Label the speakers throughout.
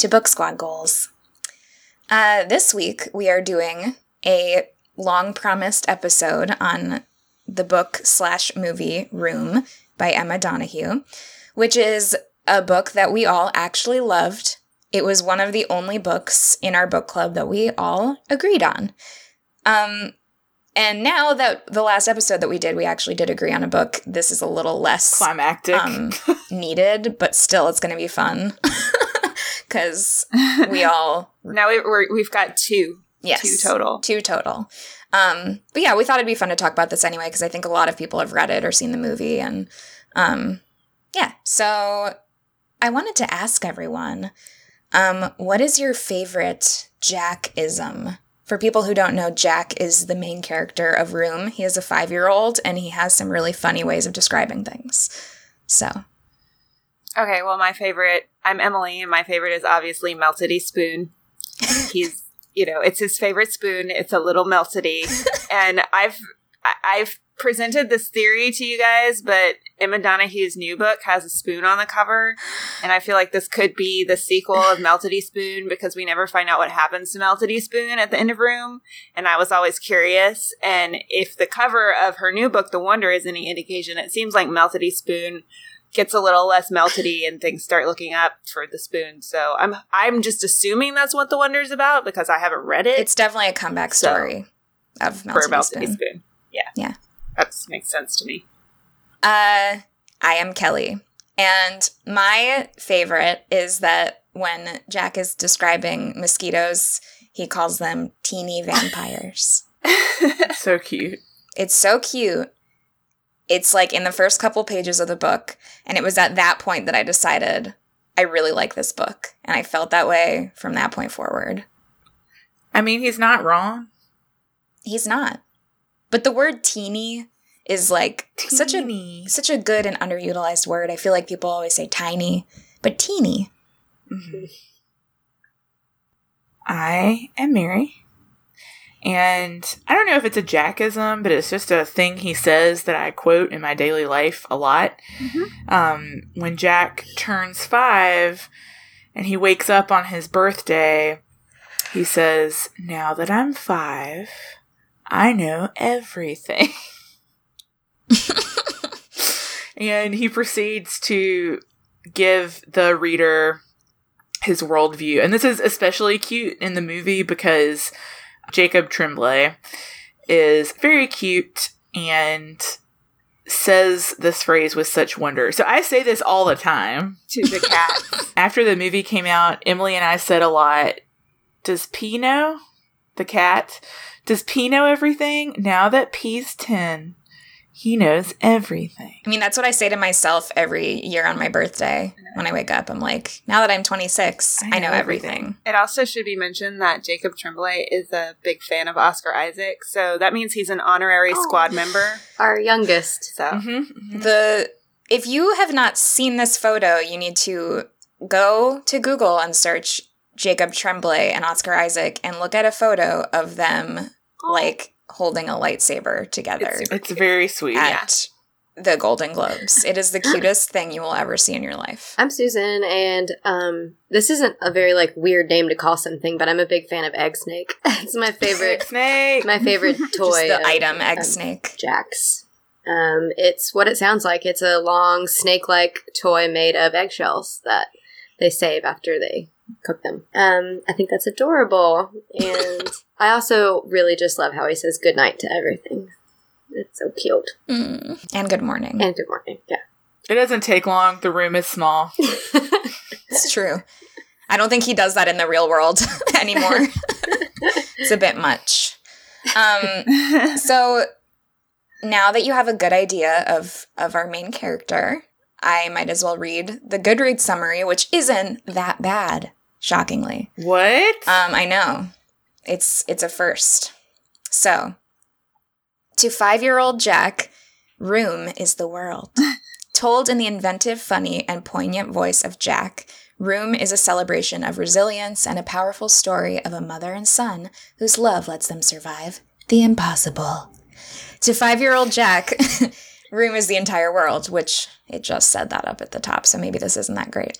Speaker 1: to Book Squad Goals. Uh, this week, we are doing a long promised episode on the book slash movie Room by Emma Donoghue, which is a book that we all actually loved. It was one of the only books in our book club that we all agreed on. Um, and now that the last episode that we did, we actually did agree on a book. This is a little less
Speaker 2: Climactic.
Speaker 1: um, needed, but still, it's going to be fun because we all
Speaker 2: now we, we're, we've got two.
Speaker 1: yes
Speaker 2: Two total.
Speaker 1: two total. Um, but yeah, we thought it'd be fun to talk about this anyway because I think a lot of people have read it or seen the movie, and um, yeah. So I wanted to ask everyone, um, what is your favorite Jack-ism? For people who don't know, Jack is the main character of Room. He is a five-year-old, and he has some really funny ways of describing things. So
Speaker 2: Okay, well, my favorite, I'm Emily, and my favorite is obviously Meltedy Spoon. He's, you know, it's his favorite spoon. It's a little meltedy. and I've, I've presented this theory to you guys, but Emma Donoghue's new book has a spoon on the cover. And I feel like this could be the sequel of Meltedy Spoon because we never find out what happens to Meltedy Spoon at the end of Room. And I was always curious. And if the cover of her new book, The Wonder, is any indication, it seems like Meltedy Spoon gets a little less meltedy and things start looking up for the spoon. So I'm I'm just assuming that's what the wonder's about because I haven't read it.
Speaker 1: it's definitely a comeback
Speaker 2: So-
Speaker 1: story of
Speaker 2: for
Speaker 1: Melted
Speaker 2: Meltedy
Speaker 1: Spoon.
Speaker 2: Spoon. Yeah.
Speaker 1: Yeah.
Speaker 2: That makes sense to me.
Speaker 1: Uh, I am Kelly. And my favorite is that when Jack is describing mosquitoes, he calls them teeny vampires.
Speaker 3: so cute.
Speaker 1: it's so cute. It's like in the first couple pages of the book. And it was at that point that I decided I really like this book. And I felt that way from that point forward.
Speaker 3: I mean, he's not wrong.
Speaker 1: He's not. But the word teeny is like such a
Speaker 3: Teeny.
Speaker 1: such a good and underutilized word. I feel like people always say tiny, but teeny.
Speaker 3: Mhm. I am Mary. And I don't know if it's a jackism, but it's just a thing he says that I quote in my daily life a lot. Um, when Jack turns five and he wakes up on his birthday, he says, Now that I'm five, I know everything. and he proceeds to give the reader his worldview. And this is especially cute in the movie because Jacob Tremblay is very cute and says this phrase with such wonder. So I say this all the time.
Speaker 2: To the cat.
Speaker 3: After the movie came out, Emily and I said a lot, Does P know? The cat. Does P know everything? Now that P's 10, he knows everything.
Speaker 1: I mean, that's what I say to myself every year on my birthday when I wake up. I'm like, now that I'm 26, I know, everything.
Speaker 2: it also should be mentioned that Jacob Tremblay is a big fan of Oscar Isaac, so that means he's an honorary
Speaker 4: Oh.
Speaker 2: squad member.
Speaker 4: Our youngest.
Speaker 2: So
Speaker 3: Mm-hmm.
Speaker 1: The if you have not seen this photo, you need to go to Google and search Jacob Tremblay and Oscar Isaac and look at a photo of them like holding a lightsaber together
Speaker 2: It's
Speaker 3: It's very sweet.
Speaker 1: at the Golden Globes. It is the cutest thing you will ever see in your life.
Speaker 4: I'm Susan, and um, this isn't a very like weird name to call something, but I'm a big fan of Egg Snake. it's my favorite,
Speaker 3: Snake.
Speaker 4: my favorite toy.
Speaker 1: Just the
Speaker 4: of,
Speaker 1: item egg
Speaker 4: um,
Speaker 1: snake.
Speaker 4: Jack's. Um, it's what it sounds like. It's a long snake-like toy made of eggshells that they save after they cook them. Um, I think that's adorable, and I also really just love how he says good night to everything. It's so cute.
Speaker 1: Mm. And good morning.
Speaker 4: And good morning. Yeah.
Speaker 3: It doesn't take long. The room is small.
Speaker 1: It's true. I don't think he does that in the real world anymore. it's a bit much. Um, so now that you have a good idea of of our main character, I might as well read the Goodreads summary, which isn't that bad, shockingly.
Speaker 3: What?
Speaker 1: Um, I know. It's it's a first. So, to 5-year-old Jack, room is the world. Told in the inventive, funny, and poignant voice of Jack, Room is a celebration of resilience and a powerful story of a mother and son whose love lets them survive the impossible. To five year old Jack, room is the entire world, which it just said that up at the top, so maybe this isn't that great.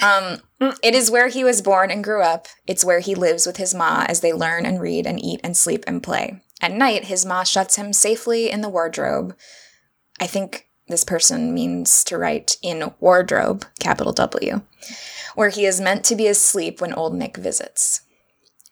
Speaker 1: Um, it is where he was born and grew up. It's where he lives with his ma as they learn and read and eat and sleep and play. At night, his ma shuts him safely in the wardrobe. I think this person means to write in wardrobe, capital W, where he is meant to be asleep when old Nick visits.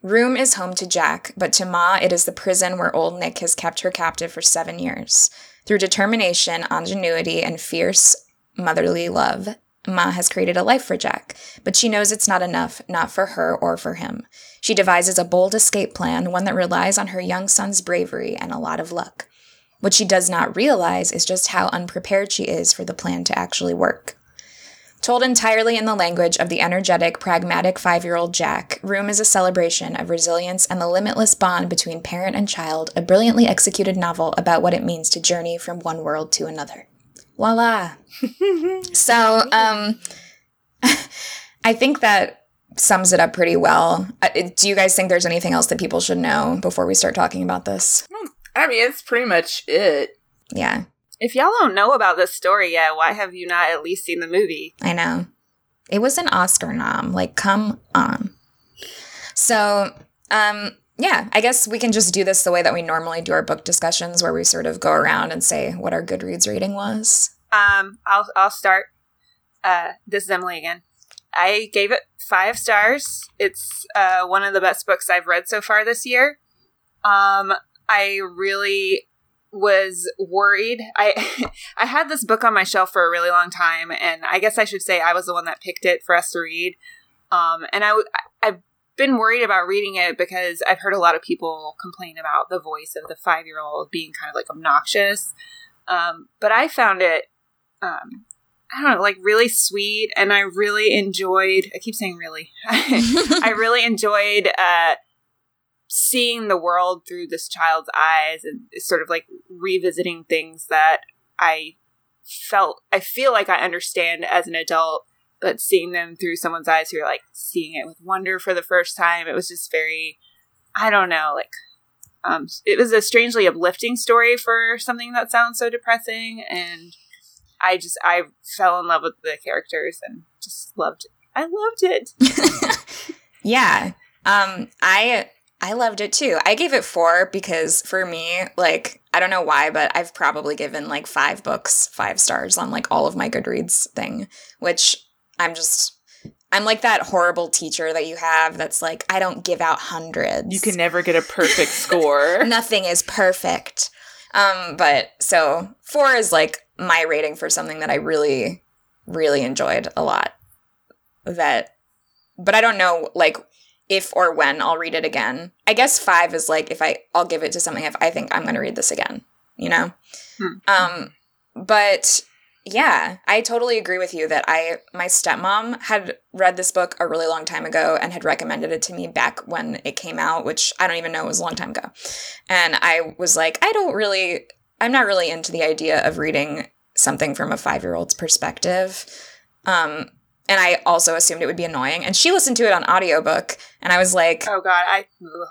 Speaker 1: Room is home to Jack, but to Ma, it is the prison where old Nick has kept her captive for seven years. Through determination, ingenuity, and fierce motherly love, Ma has created a life for Jack, but she knows it's not enough, not for her or for him. She devises a bold escape plan, one that relies on her young son's bravery and a lot of luck. What she does not realize is just how unprepared she is for the plan to actually work. Told entirely in the language of the energetic, pragmatic five year old Jack, Room is a celebration of resilience and the limitless bond between parent and child, a brilliantly executed novel about what it means to journey from one world to another. Voila! so, um, I think that sums it up pretty well. Uh, Do you guys think there's anything else that people should know before we start talking about this?
Speaker 3: I mean, it's pretty much it.
Speaker 1: Yeah,
Speaker 2: If y'all don't know about this story yet, why have you not at least seen the movie?
Speaker 1: I know. It was an Oscar nom. Like, come on. So, um, yeah, I guess we can just do this the way that we normally do our book discussions, where we sort of go around and say what our Goodreads rating was.
Speaker 2: Um, I'll I'll start. Uh, this is Emily again. I gave it five stars. It's uh, one of the best books I've read so far this year. Um, I really was worried. I I had this book on my shelf for a really long time, and I guess I should say I was the one that picked it for us to read. Um, and I I've been worried about reading it because I've heard a lot of people complain about the voice of the five year old being kind of like obnoxious. Um, but I found it, um, I don't know, like really sweet, and I really enjoyed. I keep saying really. I really enjoyed uh, seeing the world through this child's eyes and sort of like revisiting things that I felt. I feel like I understand as an adult, but seeing them through someone's eyes who are like seeing it with wonder for the first time. It was just very. I don't know, like um, it was a strangely uplifting story for something that sounds so depressing, and I just I fell in love with the characters and just loved. It. I loved it.
Speaker 1: Yeah. Um, I I loved it too. I gave it four because for me, like, I don't know why, but I've probably given like five books five stars on like all of my Goodreads thing, which I'm just I'm like that horrible teacher that you have that's like, I don't give out hundreds.
Speaker 3: You can never get a perfect score.
Speaker 1: Nothing is perfect. Um, but so four is like my rating for something that I really, really enjoyed a lot. That, but I don't know like if or when I'll read it again. I guess five is like if I I'll give it to something if I think I'm going to read this again. You know.
Speaker 2: Hmm.
Speaker 1: Um, but yeah, I totally agree with you that I my stepmom had read this book a really long time ago and had recommended it to me back when it came out, which I don't even know was a long time ago. And I was like, I don't really I'm not really into the idea of reading something from a 5-year-old's perspective. Um and I also assumed it would be annoying. And she listened to it on audiobook and I was like,
Speaker 2: Oh God, I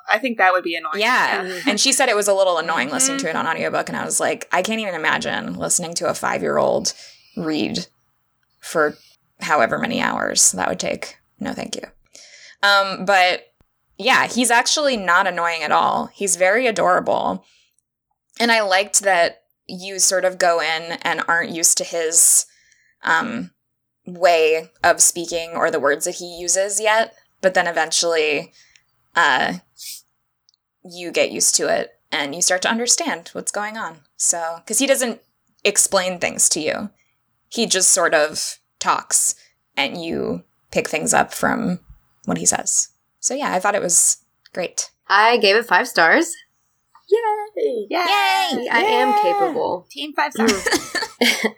Speaker 2: I think that would be annoying.
Speaker 1: yeah. and she said it was a little annoying listening to it on audiobook. And I was like, I can't even imagine listening to a five year old read for however many hours that would take. No, thank you. Um, but yeah, he's actually not annoying at all. He's very adorable. And I liked that you sort of go in and aren't used to his um, way of speaking or the words that he uses yet, but then eventually uh, you get used to it and you start to understand what's going on. So, because he doesn't explain things to you, he just sort of talks and you pick things up from what he says. So, yeah, I thought it was great.
Speaker 4: I gave it five stars. Yay!
Speaker 2: Yay!
Speaker 4: I am capable.
Speaker 2: Team five stars.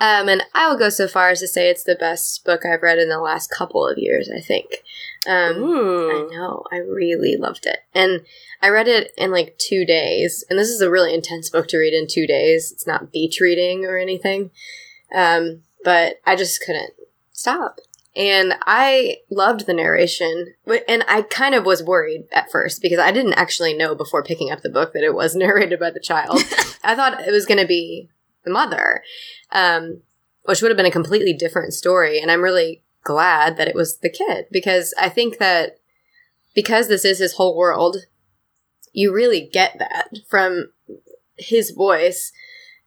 Speaker 4: um, and I will go so far as to say it's the best book I've read in the last couple of years, I think. Um, I know. I really loved it. And I read it in like two days. And this is a really intense book to read in two days. It's not beach reading or anything. Um, but I just couldn't stop. And I loved the narration. And I kind of was worried at first because I didn't actually know before picking up the book that it was narrated by the child. I thought it was going to be the mother, um, which would have been a completely different story. And I'm really glad that it was the kid because I think that because this is his whole world, you really get that from his voice.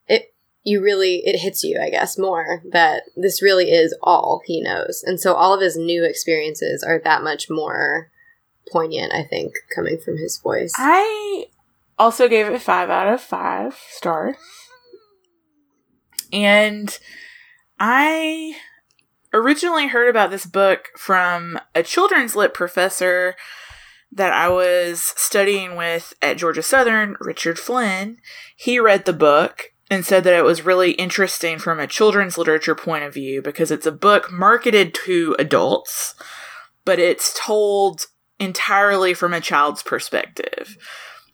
Speaker 4: It you really it hits you, I guess, more that this really is all he knows. And so all of his new experiences are that much more poignant, I think, coming from his voice.
Speaker 3: I also gave it five out of five stars. And I originally heard about this book from a children's lit professor that I was studying with at Georgia Southern, Richard Flynn. He read the book and said that it was really interesting from a children's literature point of view because it's a book marketed to adults, but it's told entirely from a child's perspective,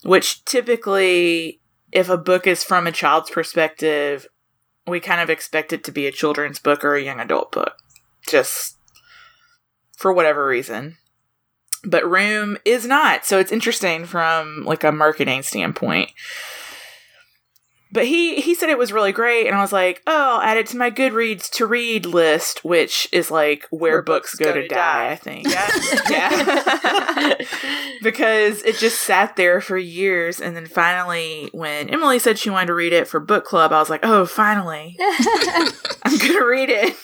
Speaker 3: which typically, if a book is from a child's perspective, we kind of expect it to be a children's book or a young adult book just for whatever reason. But Room is not, so it's interesting from like a marketing standpoint. But he he said it was really great, and I was like, oh, I'll add it to my Goodreads to read list, which is like where, where books, books, go, go to, die, die, I think. Yeah, yeah. because it just sat there for years, and then finally, when Emily said she wanted to read it for book club, I was like, oh, finally, I'm gonna read it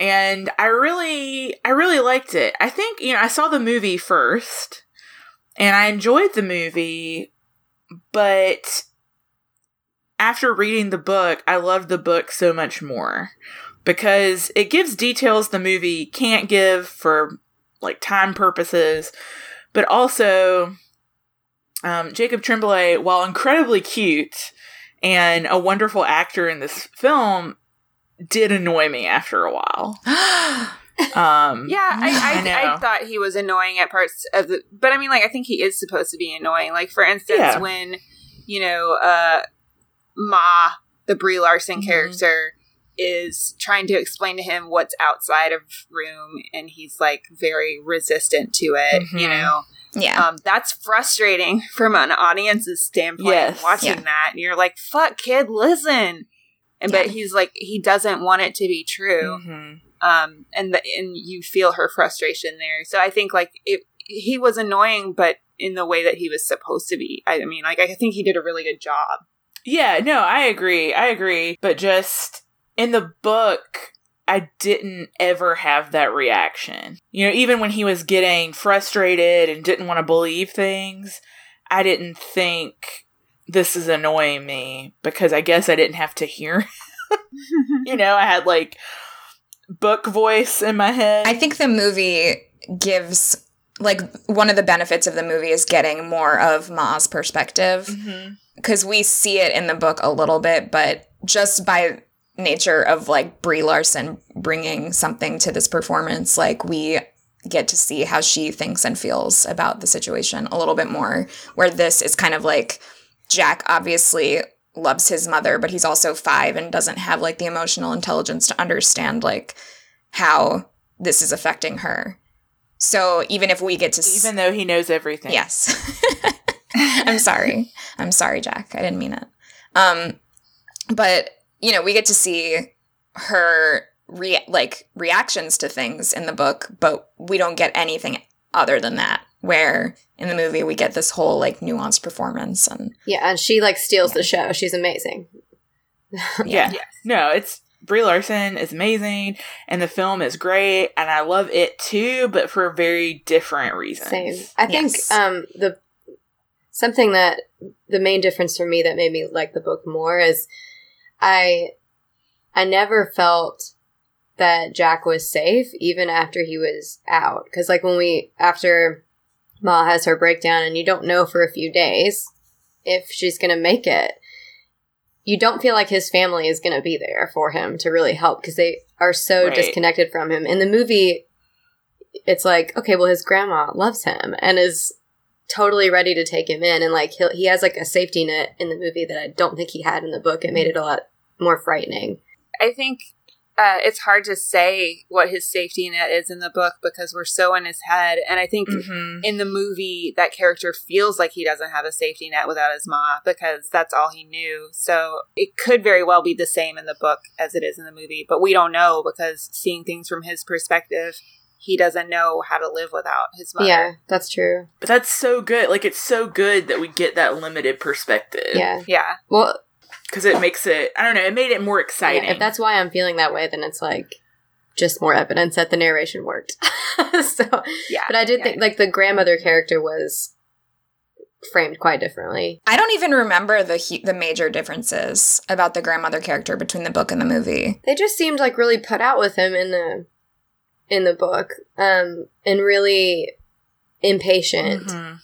Speaker 3: and I really I really liked it. I think, you know, I saw the movie first and I enjoyed the movie, but after reading the book, I loved the book so much more because it gives details the movie can't give for like time purposes, but also um, Jacob Tremblay, while incredibly cute and a wonderful actor in this film, did annoy me after a while.
Speaker 2: um yeah I, I, I, I, thought he was annoying at parts of the but i mean like i think he is supposed to be annoying like for instance yeah. when you know uh ma the brie larson mm-hmm. character is trying to explain to him what's outside of room and he's like very resistant to it mm-hmm. you know
Speaker 1: yeah
Speaker 2: um, that's frustrating from an audience's standpoint yes. watching yeah. that and you're like fuck kid listen and yeah. but he's like he doesn't want it to be true mm-hmm. um and the, and you feel her frustration there so i think like it he was annoying but in the way that he was supposed to be i mean like i think he did a really good job
Speaker 3: yeah no i agree i agree but just in the book I didn't ever have that reaction. You know, even when he was getting frustrated and didn't want to believe things, I didn't think this is annoying me because I guess I didn't have to hear. you know, I had like book voice in my head.
Speaker 1: I think the movie gives like one of the benefits of the movie is getting more of Ma's perspective mm-hmm. Because we see it in the book a little bit, but just by nature of like Brie Larson bringing something to this performance, like we get to see how she thinks and feels about the situation a little bit more. Where this is kind of like Jack obviously loves his mother, but he's also five and doesn't have like the emotional intelligence to understand like how this is affecting her. So even if we get to
Speaker 3: even though he knows everything.
Speaker 1: Yes. I'm sorry. I'm sorry, Jack. I didn't mean it. Um but you know, we get to see her re- like reactions to things in the book, but we don't get anything other than that where in the movie we get this whole like nuanced performance and
Speaker 4: yeah and she like steals yeah. the show she's amazing
Speaker 3: yeah yes. no it's brie larson is amazing and the film is great and i love it too but for very different reasons
Speaker 4: same i think um the something that the main difference for me that made me like the book more is i i never felt that jack was safe even after he was out because like when we after Ma has her breakdown and you don't know for a few days if she's going to make it. You don't feel like his family is going to be there for him to really help because they are so right. disconnected from him. In the movie, it's like, okay, well, his grandma loves him and is totally ready to take him in. And like, he he has like a safety net in the movie that I don't think he had in the book. It made it a lot more frightening.
Speaker 2: I think uh, it's hard to say what his safety net is in the book because we're so in his head. And I think
Speaker 3: Mhm.
Speaker 2: in the movie, that character feels like he doesn't have a safety net without his ma because that's all he knew. So it could very well be the same in the book as it is in the movie, but we don't know because seeing things from his perspective, he doesn't know how to live without his mother.
Speaker 4: Yeah, that's true.
Speaker 3: But that's so good. Like it's so good that we get that limited perspective.
Speaker 4: Yeah.
Speaker 2: Yeah.
Speaker 4: Well,
Speaker 3: Because it makes it I don't know, it made it more exciting.
Speaker 4: yeah, if that's why I'm feeling that way, then it's like just more evidence that the narration worked. so,
Speaker 2: Yeah.
Speaker 4: but I did
Speaker 2: Yeah.
Speaker 4: think like the grandmother character was framed quite differently.
Speaker 1: I don't even remember the hu- the major differences about the grandmother character between the book and the movie.
Speaker 4: They just seemed like really put out with him in the in the book, um, and really impatient.
Speaker 3: Mhm.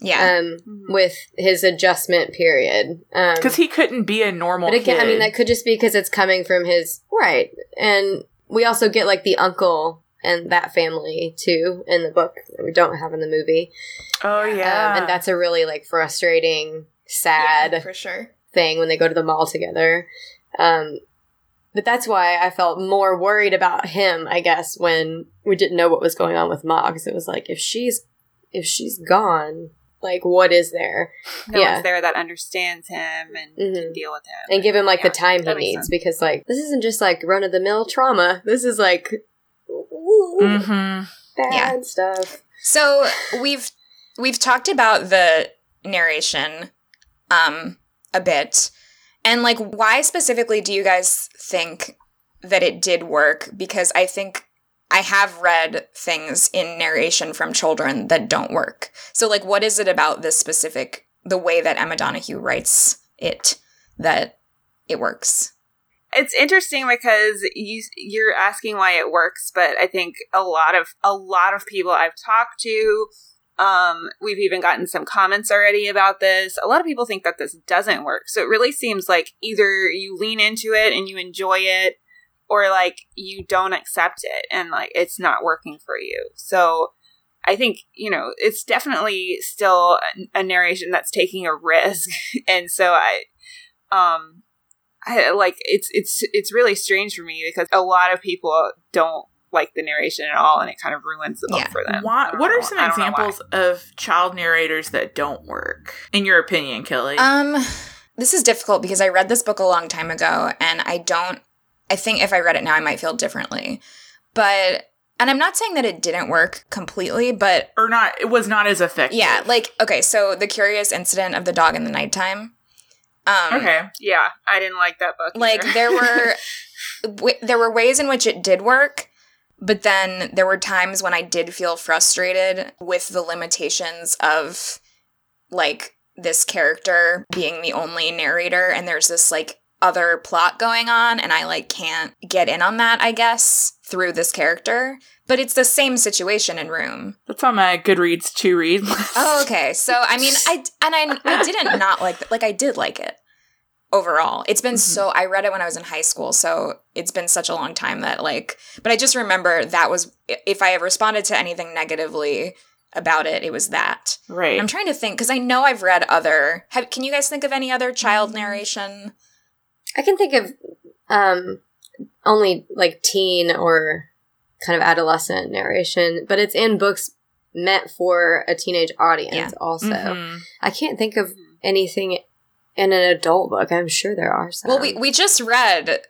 Speaker 1: Yeah.
Speaker 4: Um,
Speaker 2: Mhm.
Speaker 4: with his adjustment period. Um,
Speaker 3: Because he couldn't be a normal
Speaker 4: But again, I mean, that could just be because it's coming from his right, and we also get like the uncle and that family too in the book that we don't have in the movie,
Speaker 3: oh yeah.
Speaker 4: um, and that's a really like frustrating, sad
Speaker 1: Yeah, for sure.
Speaker 4: thing when they go to the mall together. Um, but that's why I felt more worried about him, I guess, when we didn't know what was going on with Ma, because it was like if she's if she's gone, like what is there?
Speaker 2: No
Speaker 4: Yeah.
Speaker 2: one's there that understands him and can
Speaker 4: Mhm.
Speaker 2: deal with him.
Speaker 4: and give him like
Speaker 2: Yeah,
Speaker 4: the time he needs
Speaker 2: sense.
Speaker 4: because like this isn't just like run of the mill trauma. This is like
Speaker 3: Mhm.
Speaker 4: bad
Speaker 1: Yeah.
Speaker 4: stuff.
Speaker 1: So we've we've talked about the narration um a bit. And like why specifically do you guys think that it did work? Because I think I have read things in narration from children that don't work. So like what is it about this specific the way that Emma Donoghue writes it that it works?
Speaker 2: it's interesting because you you're asking why it works, but I think a lot of a lot of people I've talked to, um, we've even gotten some comments already about this. A lot of people think that this doesn't work. So it really seems like either you lean into it and you enjoy it, or like you don't accept it and like it's not working for you. So I think you know it's definitely still a, narration that's taking a risk, and so I, um, I like it's it's it's really strange for me because a lot of people don't like the narration at all, and it kind of ruins the book
Speaker 1: Yeah.
Speaker 2: for them.
Speaker 3: Why, what
Speaker 2: know-
Speaker 3: are some
Speaker 2: I don't know why.
Speaker 3: examples of child narrators that don't work, in your opinion, Kelly?
Speaker 1: Um, this is difficult because I read this book a long time ago, and I don't. I think if I read it now, I might feel differently. But and I'm not saying that it didn't work completely, but
Speaker 3: or not? It was not as effective.
Speaker 1: yeah, like okay, so the curious incident of the dog in the nighttime. Um,
Speaker 3: okay.
Speaker 2: Yeah, I didn't like that book.
Speaker 1: like
Speaker 2: either.
Speaker 1: there were w- there were ways in which it did work but then there were times when i did feel frustrated with the limitations of like this character being the only narrator and there's this like other plot going on and i like can't get in on that i guess through this character but it's the same situation in room
Speaker 3: That's on my Goodreads to read list.
Speaker 1: Oh, okay. So I mean, I and I I didn't not like like I did like it overall. It's been so I read it when I was in high school, so it's been such a long time that like. But I just remember that was if I have responded to anything negatively about it, it was that.
Speaker 3: Right.
Speaker 1: I'm trying to think because I know I've read other. Have, can you guys think of any other child narration?
Speaker 4: I can think of um, only like teen or kind of adolescent narration, but it's in books meant for a teenage audience.
Speaker 1: Yeah.
Speaker 4: Also,
Speaker 3: Mhm.
Speaker 4: I can't think of anything in an adult book. I'm sure there are some.
Speaker 1: Well, we we just read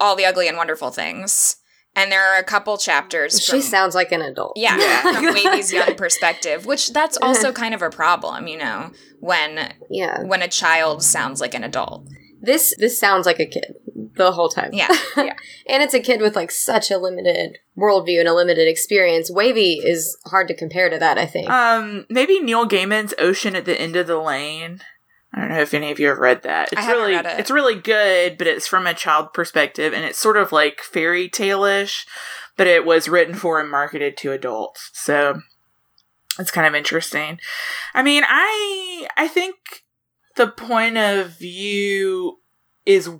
Speaker 1: all the ugly and wonderful things, and there are a couple chapters.
Speaker 4: she
Speaker 1: from-
Speaker 4: sounds like an adult.
Speaker 1: Yeah,
Speaker 3: Yeah.
Speaker 1: from Wavy's young perspective, which that's also kind of a problem, you know, when
Speaker 4: yeah.
Speaker 1: when a child sounds like an adult.
Speaker 4: This this sounds like a kid the whole time.
Speaker 1: Yeah.
Speaker 2: Yeah.
Speaker 4: and it's a kid with like such a limited worldview and a limited experience. Wavy is hard to compare to that. I think.
Speaker 3: Um, maybe Neil Gaiman's Ocean at the End of the Lane. I don't know if any of you have read that. It's really
Speaker 1: read it.
Speaker 3: it's really good, but it's from a child perspective and it's sort of like fairy tale-ish, but it was written for and marketed to adults. So it's kind of interesting. I mean, I I think the point of view is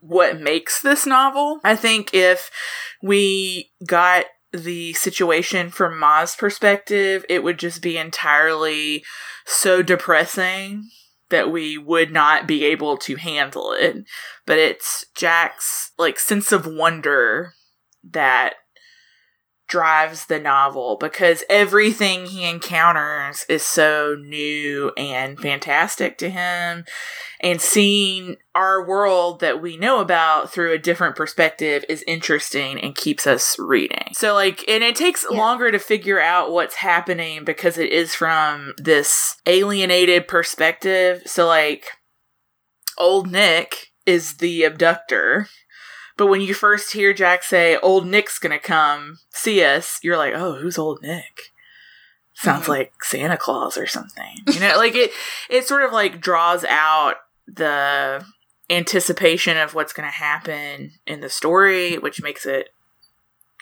Speaker 3: what makes this novel. I think if we got the situation from Ma's perspective, it would just be entirely so depressing that we would not be able to handle it. But it's Jack's like sense of wonder that drives the novel because everything he encounters is so new and fantastic to him and seeing our world that we know about through a different perspective is interesting and keeps us reading. So like and it takes
Speaker 4: Yeah.
Speaker 3: longer to figure out what's happening because it is from this alienated perspective. So like old Nick is the abductor. But when you first hear Jack say, Old Nick's gonna come see us, you're like, oh, who's Old Nick? Sounds
Speaker 1: Mhm.
Speaker 3: like Santa Claus or something. You know, like it it sort of like draws out the anticipation of what's gonna happen in the story, which makes it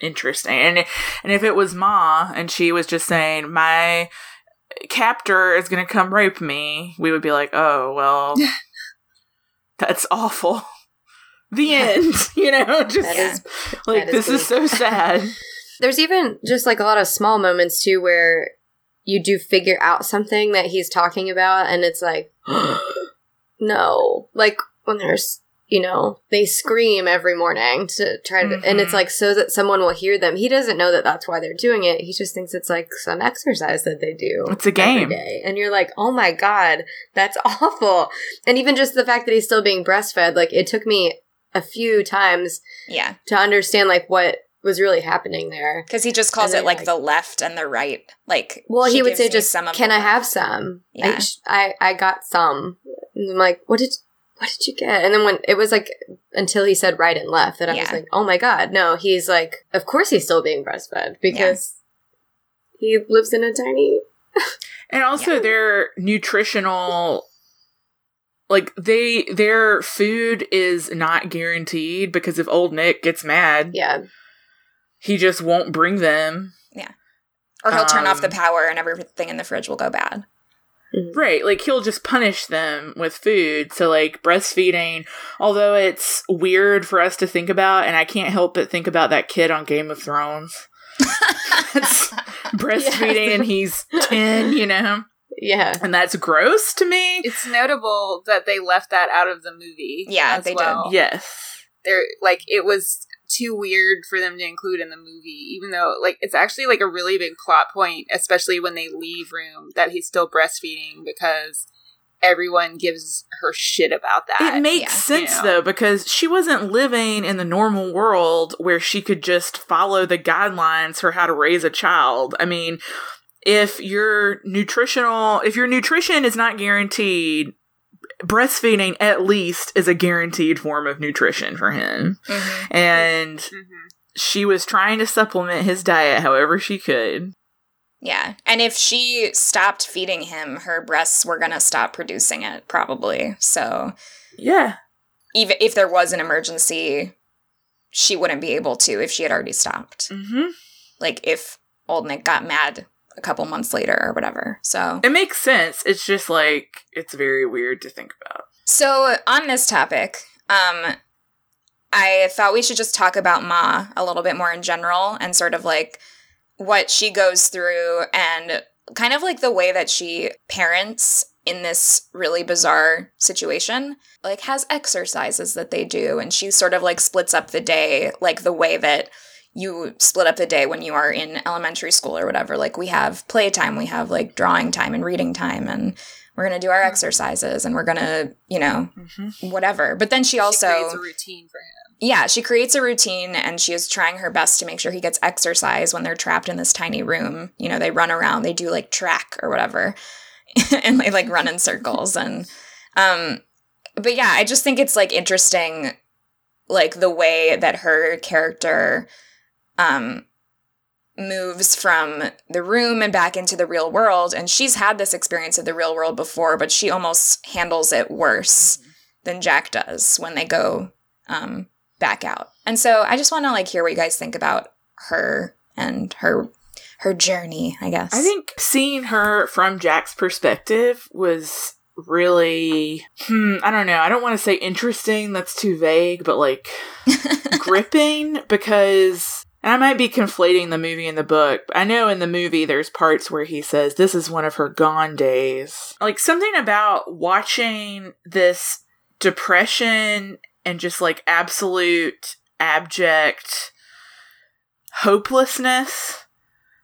Speaker 3: interesting. And and if it was Ma and she was just saying, My captor is gonna come rape me, we would be like, Oh, well that's awful. The end. You know, just
Speaker 4: is
Speaker 3: like
Speaker 4: is
Speaker 3: this is so sad.
Speaker 4: There's even just like a lot of small moments too where you do figure out something that he's talking about and it's like no. Like when there's you know, they scream every morning to try to and it's
Speaker 3: Mhm.
Speaker 4: like so that someone will hear them. He doesn't know that that's why they're doing it. He just thinks it's like some exercise that they do.
Speaker 3: It's a game.
Speaker 4: And you're like, "Oh my god, that's awful." And even just the fact that he's still being breastfed, like it took me a few times
Speaker 1: Yeah,
Speaker 4: to understand like what was really happening there.
Speaker 1: because he just calls
Speaker 4: And
Speaker 1: it like,
Speaker 4: like-
Speaker 1: the left and the right. Like,
Speaker 4: Well, he would say just,
Speaker 1: some of
Speaker 4: "Can
Speaker 1: the
Speaker 4: I have some?"
Speaker 1: Yeah.
Speaker 4: I, sh- I, I got some. And I'm like, "What did, what did you get?" And then when it was like until he said right and left, that I was like, "Oh my god, no!" He's like, "Of course he's still being breastfed because he lives in a tiny."
Speaker 3: And also
Speaker 1: Yeah.
Speaker 3: their nutritional like they their food is not guaranteed because if old Nick gets mad,
Speaker 4: Yeah,
Speaker 3: he just won't bring them.
Speaker 1: Yeah, or he'll turn off the
Speaker 3: Um,
Speaker 1: power and everything in the fridge will go bad.
Speaker 3: Right, like he'll just punish them with food. So like breastfeeding, although it's weird for us to think about and I can't help but think about that kid on Game of Thrones. Breastfeeding
Speaker 4: Yes.
Speaker 3: and he's 10, you know.
Speaker 4: Yeah.
Speaker 3: And that's gross to me.
Speaker 2: It's notable that they left that out of the movie.
Speaker 1: Yeah,
Speaker 2: as
Speaker 1: they did.
Speaker 3: Yes.
Speaker 2: They're like it was too weird for them to include in the movie, even though like it's actually like a really big plot point, especially when they leave room that he's still breastfeeding because everyone gives her shit about that.
Speaker 3: It makes
Speaker 1: yeah,
Speaker 3: sense
Speaker 2: you know.
Speaker 3: though because she wasn't living in the normal world where she could just follow the guidelines for how to raise a child. I mean, if your nutritional if your nutrition is not guaranteed, breastfeeding at least is a guaranteed form of nutrition for him.
Speaker 1: Mhm.
Speaker 3: And
Speaker 2: Mhm.
Speaker 3: she was trying to supplement his diet however she could.
Speaker 1: Yeah. And if she stopped feeding him, her breasts were going to stop producing it, probably. So
Speaker 3: Yeah.
Speaker 1: even if there was an emergency, she wouldn't be able to if she had already stopped.
Speaker 3: Mhm.
Speaker 1: Like if old Nick got mad a couple months later or whatever. So
Speaker 3: It makes sense. It's just like it's very weird to think about.
Speaker 1: So on this topic, um I thought we should just talk about Ma a little bit more in general and sort of like what she goes through and kind of like the way that she parents in this really bizarre situation like has exercises that they do and she sort of like splits up the day like the way that you split up the day when you are in elementary school or whatever like we have playtime we have like drawing time and reading time and we're going to do our exercises and we're going to you know
Speaker 3: Mm-hmm.
Speaker 1: whatever but then she
Speaker 2: She
Speaker 1: also
Speaker 2: creates a routine for him.
Speaker 1: yeah, she creates a routine and she is trying her best to make sure he gets exercise when they're trapped in this tiny room. You know, they run around, they do like track or whatever. and they like run in circles and um but yeah, I just think it's like interesting like the way that her character um moves from the room and back into the real world and she's had this experience of the real world before, but she almost handles it worse than Jack does when they go um, back out. And so I just want to like hear what you guys think about her and her her journey. I guess
Speaker 3: I think seeing her from Jack's perspective was really hmm, I don't know. I don't want to say interesting, that's too vague, but like gripping because and I might be conflating the movie and the book, I know in the movie there's parts where he says this is one of her gone days. Like something about watching this depression and just like absolute abject hopelessness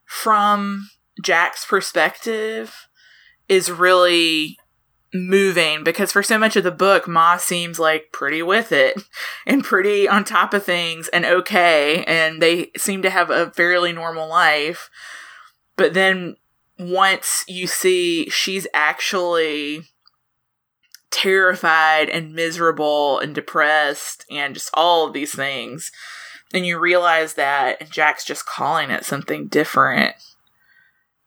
Speaker 3: from Jack's perspective is really moving because for so much of the book, Ma seems like pretty with it and pretty on top of things and okay, and they seem to have a fairly normal life. But then once you see she's actually terrified and miserable and depressed and just all of these things, and you realize that Jack's just calling it something different.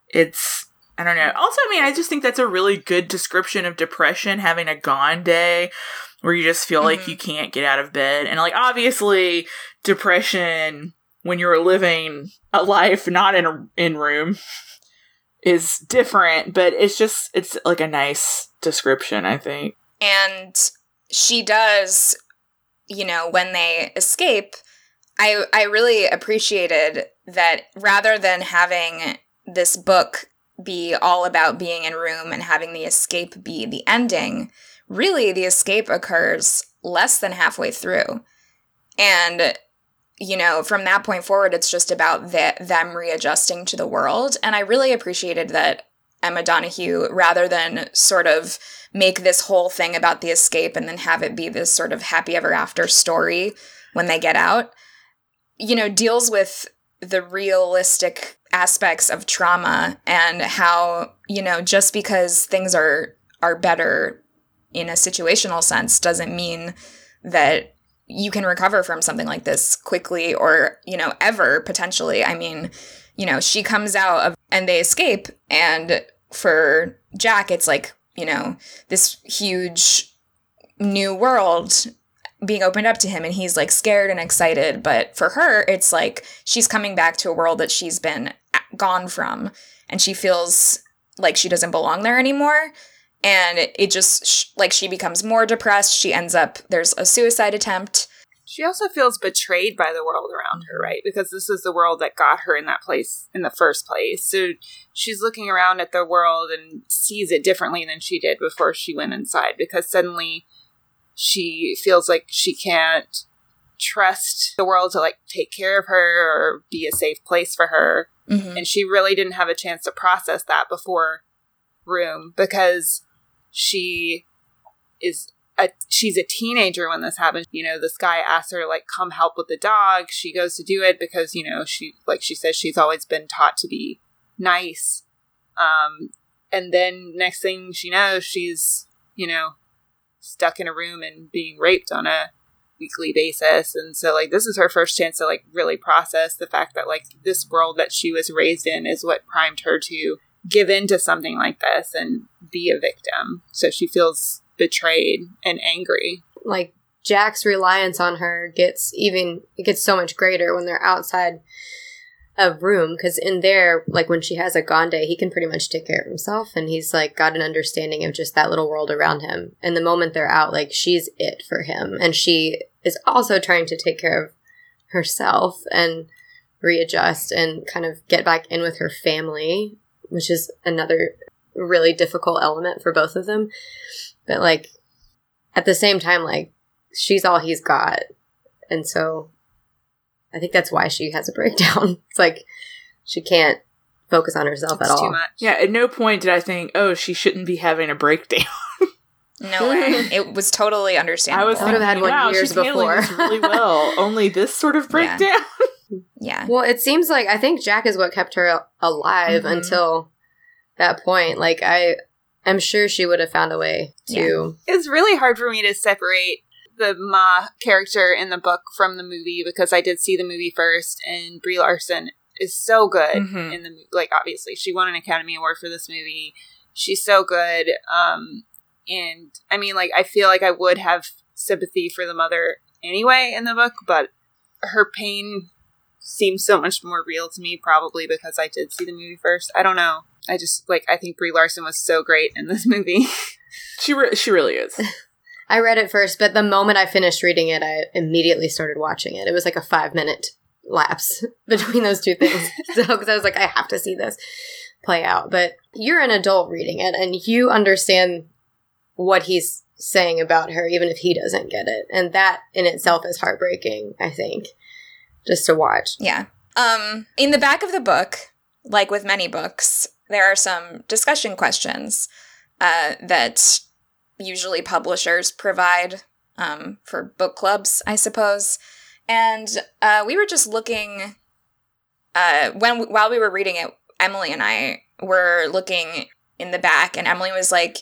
Speaker 3: It's I don't know. Also, I mean, I just think that's a really good description of depression, having a gone day where you just feel mm-hmm. like you can't get out of bed. And like obviously depression when you're living a life not in a in room is different, but it's just it's like a nice description, I think.
Speaker 1: And she does, you know, when they escape, I I really appreciated that rather than having this book be all about being in room and having the escape be the ending, really the escape occurs less than halfway through. And you know, from that point forward, it's just about the, them readjusting to the world. And I really appreciated that Emma Donoghue, rather than sort of make this whole thing about the escape and then have it be this sort of happy ever after story when they get out, you know, deals with the realistic aspects of trauma and how, you know, just because things are are better in a situational sense doesn't mean that you can recover from something like this quickly or, you know, ever potentially. I mean, you know, she comes out of and they escape and for Jack it's like, you know, this huge new world being opened up to him and he's like scared and excited but for her it's like she's coming back to a world that she's been gone from and she feels like she doesn't belong there anymore. And it, just like she becomes more depressed. She ends up there's a suicide attempt.
Speaker 2: She also feels betrayed by the world around her right? Because this is the world that got her in that place in the first place. So she's looking around at the world and sees it differently than she did before she went inside because suddenly she feels like she can't trust the world to like take care of her or be a safe place for her. Mm-hmm. And she really didn't have a chance to process that before room because she is a she's a teenager when this happens. You know, this guy asks her to like come help with the dog. She goes to do it because, you know, she like she says she's always been taught to be nice. Um and then next thing she knows, she's, you know, stuck in a room and being raped on a weekly basis. And so like this is her first chance to like really process the fact that like this world that she was raised in is what primed her to give in to something like this and be a victim. So she feels betrayed and angry.
Speaker 4: Like jack's reliance on her gets even it gets so much greater when they're outside a room because in there, like when she has a gone day, he can pretty much take care of himself, and he's like got an understanding of just that little world around him. And the moment they're out, like she's it for him, and she is also trying to take care of herself and readjust and kind of get back in with her family, which is another really difficult element for both of them. But like at the same time, like she's all he's got, and so I think that's why she has a breakdown. It's like she can't focus on herself it's at all.
Speaker 3: Yeah, at no point did I think, oh, she shouldn't be having a breakdown.
Speaker 1: No way. It was totally understandable.
Speaker 4: I was would have had one wow, years she's before.
Speaker 3: This really well. Only this sort of breakdown.
Speaker 1: Yeah. yeah.
Speaker 4: Well, it seems like I think Jack is what kept her alive mm-hmm. until that point. Like I I'm sure she would have found a way to
Speaker 2: yeah. It's really hard for me to separate the Ma character in the book from the movie because I did see the movie first, and Brie Larson is so good mm-hmm. in the like. Obviously, she won an Academy Award for this movie. She's so good, um, and I mean, like, I feel like I would have sympathy for the mother anyway in the book, but her pain seems so much more real to me, probably because I did see the movie first. I don't know. I just like I think Brie Larson was so great in this movie.
Speaker 3: she re- she really is.
Speaker 4: I read it first, but the moment I finished reading it, I immediately started watching it. It was like a five minute lapse between those two things. so, because I was like, I have to see this play out. But you're an adult reading it, and you understand what he's saying about her, even if he doesn't get it. And that in itself is heartbreaking, I think, just to watch.
Speaker 1: Yeah. Um, in the back of the book, like with many books, there are some discussion questions uh, that usually publishers provide um, for book clubs, I suppose. And uh, we were just looking uh, when while we were reading it. Emily and I were looking in the back, and Emily was like,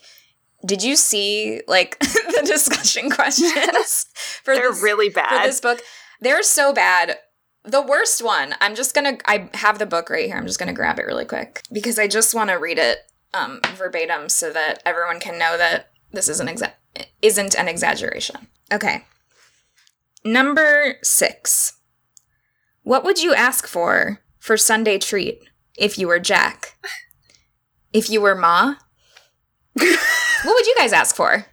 Speaker 1: "Did you see like the discussion questions for
Speaker 2: They're
Speaker 1: this,
Speaker 2: really
Speaker 1: for this book? They're so bad. The worst one. I'm just gonna. I have the book right here. I'm just gonna grab it really quick because I just want to read it um, verbatim so that everyone can know that this is an exa- isn't an exaggeration. Okay. Number six. What would you ask for for Sunday treat if you were Jack? If you were Ma? What would you guys ask for?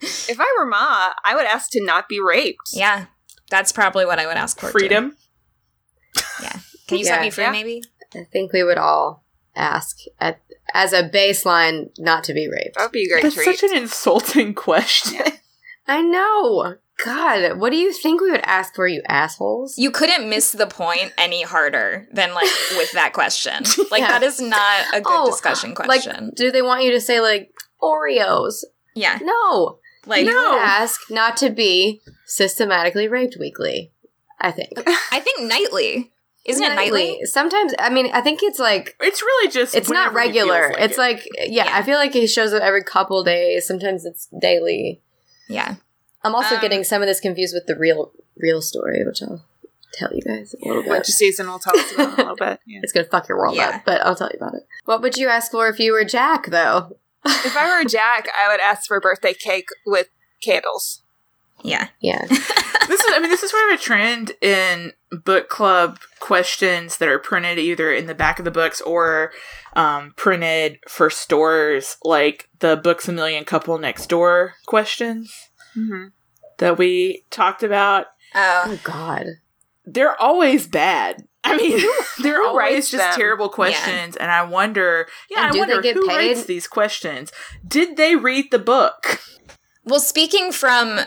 Speaker 2: if I were Ma, I would ask to not be raped.
Speaker 1: Yeah, that's probably what I would ask for. too.
Speaker 3: Freedom.
Speaker 1: Yeah. Can you set me free,
Speaker 2: Yeah.
Speaker 1: maybe?
Speaker 4: I think we would all ask at, as a baseline not to be raped.
Speaker 2: That would be a great
Speaker 3: That's
Speaker 2: treat.
Speaker 3: such an insulting question.
Speaker 4: I know. God, what do you think we would ask for, you assholes?
Speaker 1: You couldn't miss the point any harder than like with that question. Like
Speaker 4: Yeah.
Speaker 1: that is not a good
Speaker 4: Oh,
Speaker 1: discussion
Speaker 4: like,
Speaker 1: question.
Speaker 4: do they want you to say like Oreos?
Speaker 1: yeah.
Speaker 4: No.
Speaker 1: Like
Speaker 4: you would ask not to be systematically raped weekly. I think.
Speaker 1: I think nightly. Isn't it nightly?
Speaker 4: Sometimes, I mean, I think it's like
Speaker 3: It's really just
Speaker 4: it's not
Speaker 3: whenever he feels
Speaker 4: regular.
Speaker 3: like
Speaker 4: it's
Speaker 3: it.
Speaker 4: like yeah,
Speaker 1: Yeah.
Speaker 4: I feel like he shows up every couple days. Sometimes it's daily.
Speaker 1: Yeah.
Speaker 4: I'm also
Speaker 1: Um,
Speaker 4: getting some of this confused with the real real story, which I'll tell you guys a little bit.
Speaker 2: Which Susan will tell us about a little bit. Yeah.
Speaker 4: It's gonna fuck your world
Speaker 1: Yeah.
Speaker 4: up, but I'll tell you about it. What would you ask for if you were Jack, though?
Speaker 2: If I were Jack, I would ask for birthday cake with candles.
Speaker 1: Yeah.
Speaker 4: Yeah,
Speaker 3: this is I mean this is sort of a trend in book club questions that are printed either in the back of the books or um, printed for stores like the books a million couple next door questions
Speaker 2: Mm-hmm.
Speaker 3: that we talked about
Speaker 1: Oh.
Speaker 4: Oh God.
Speaker 3: they're always bad i mean they're
Speaker 2: Who
Speaker 3: always just
Speaker 2: them?
Speaker 3: terrible questions and i wonder yeah
Speaker 4: And
Speaker 3: i wonder
Speaker 4: get
Speaker 3: who
Speaker 4: paid?
Speaker 3: writes these questions did they read the book
Speaker 1: Well, speaking from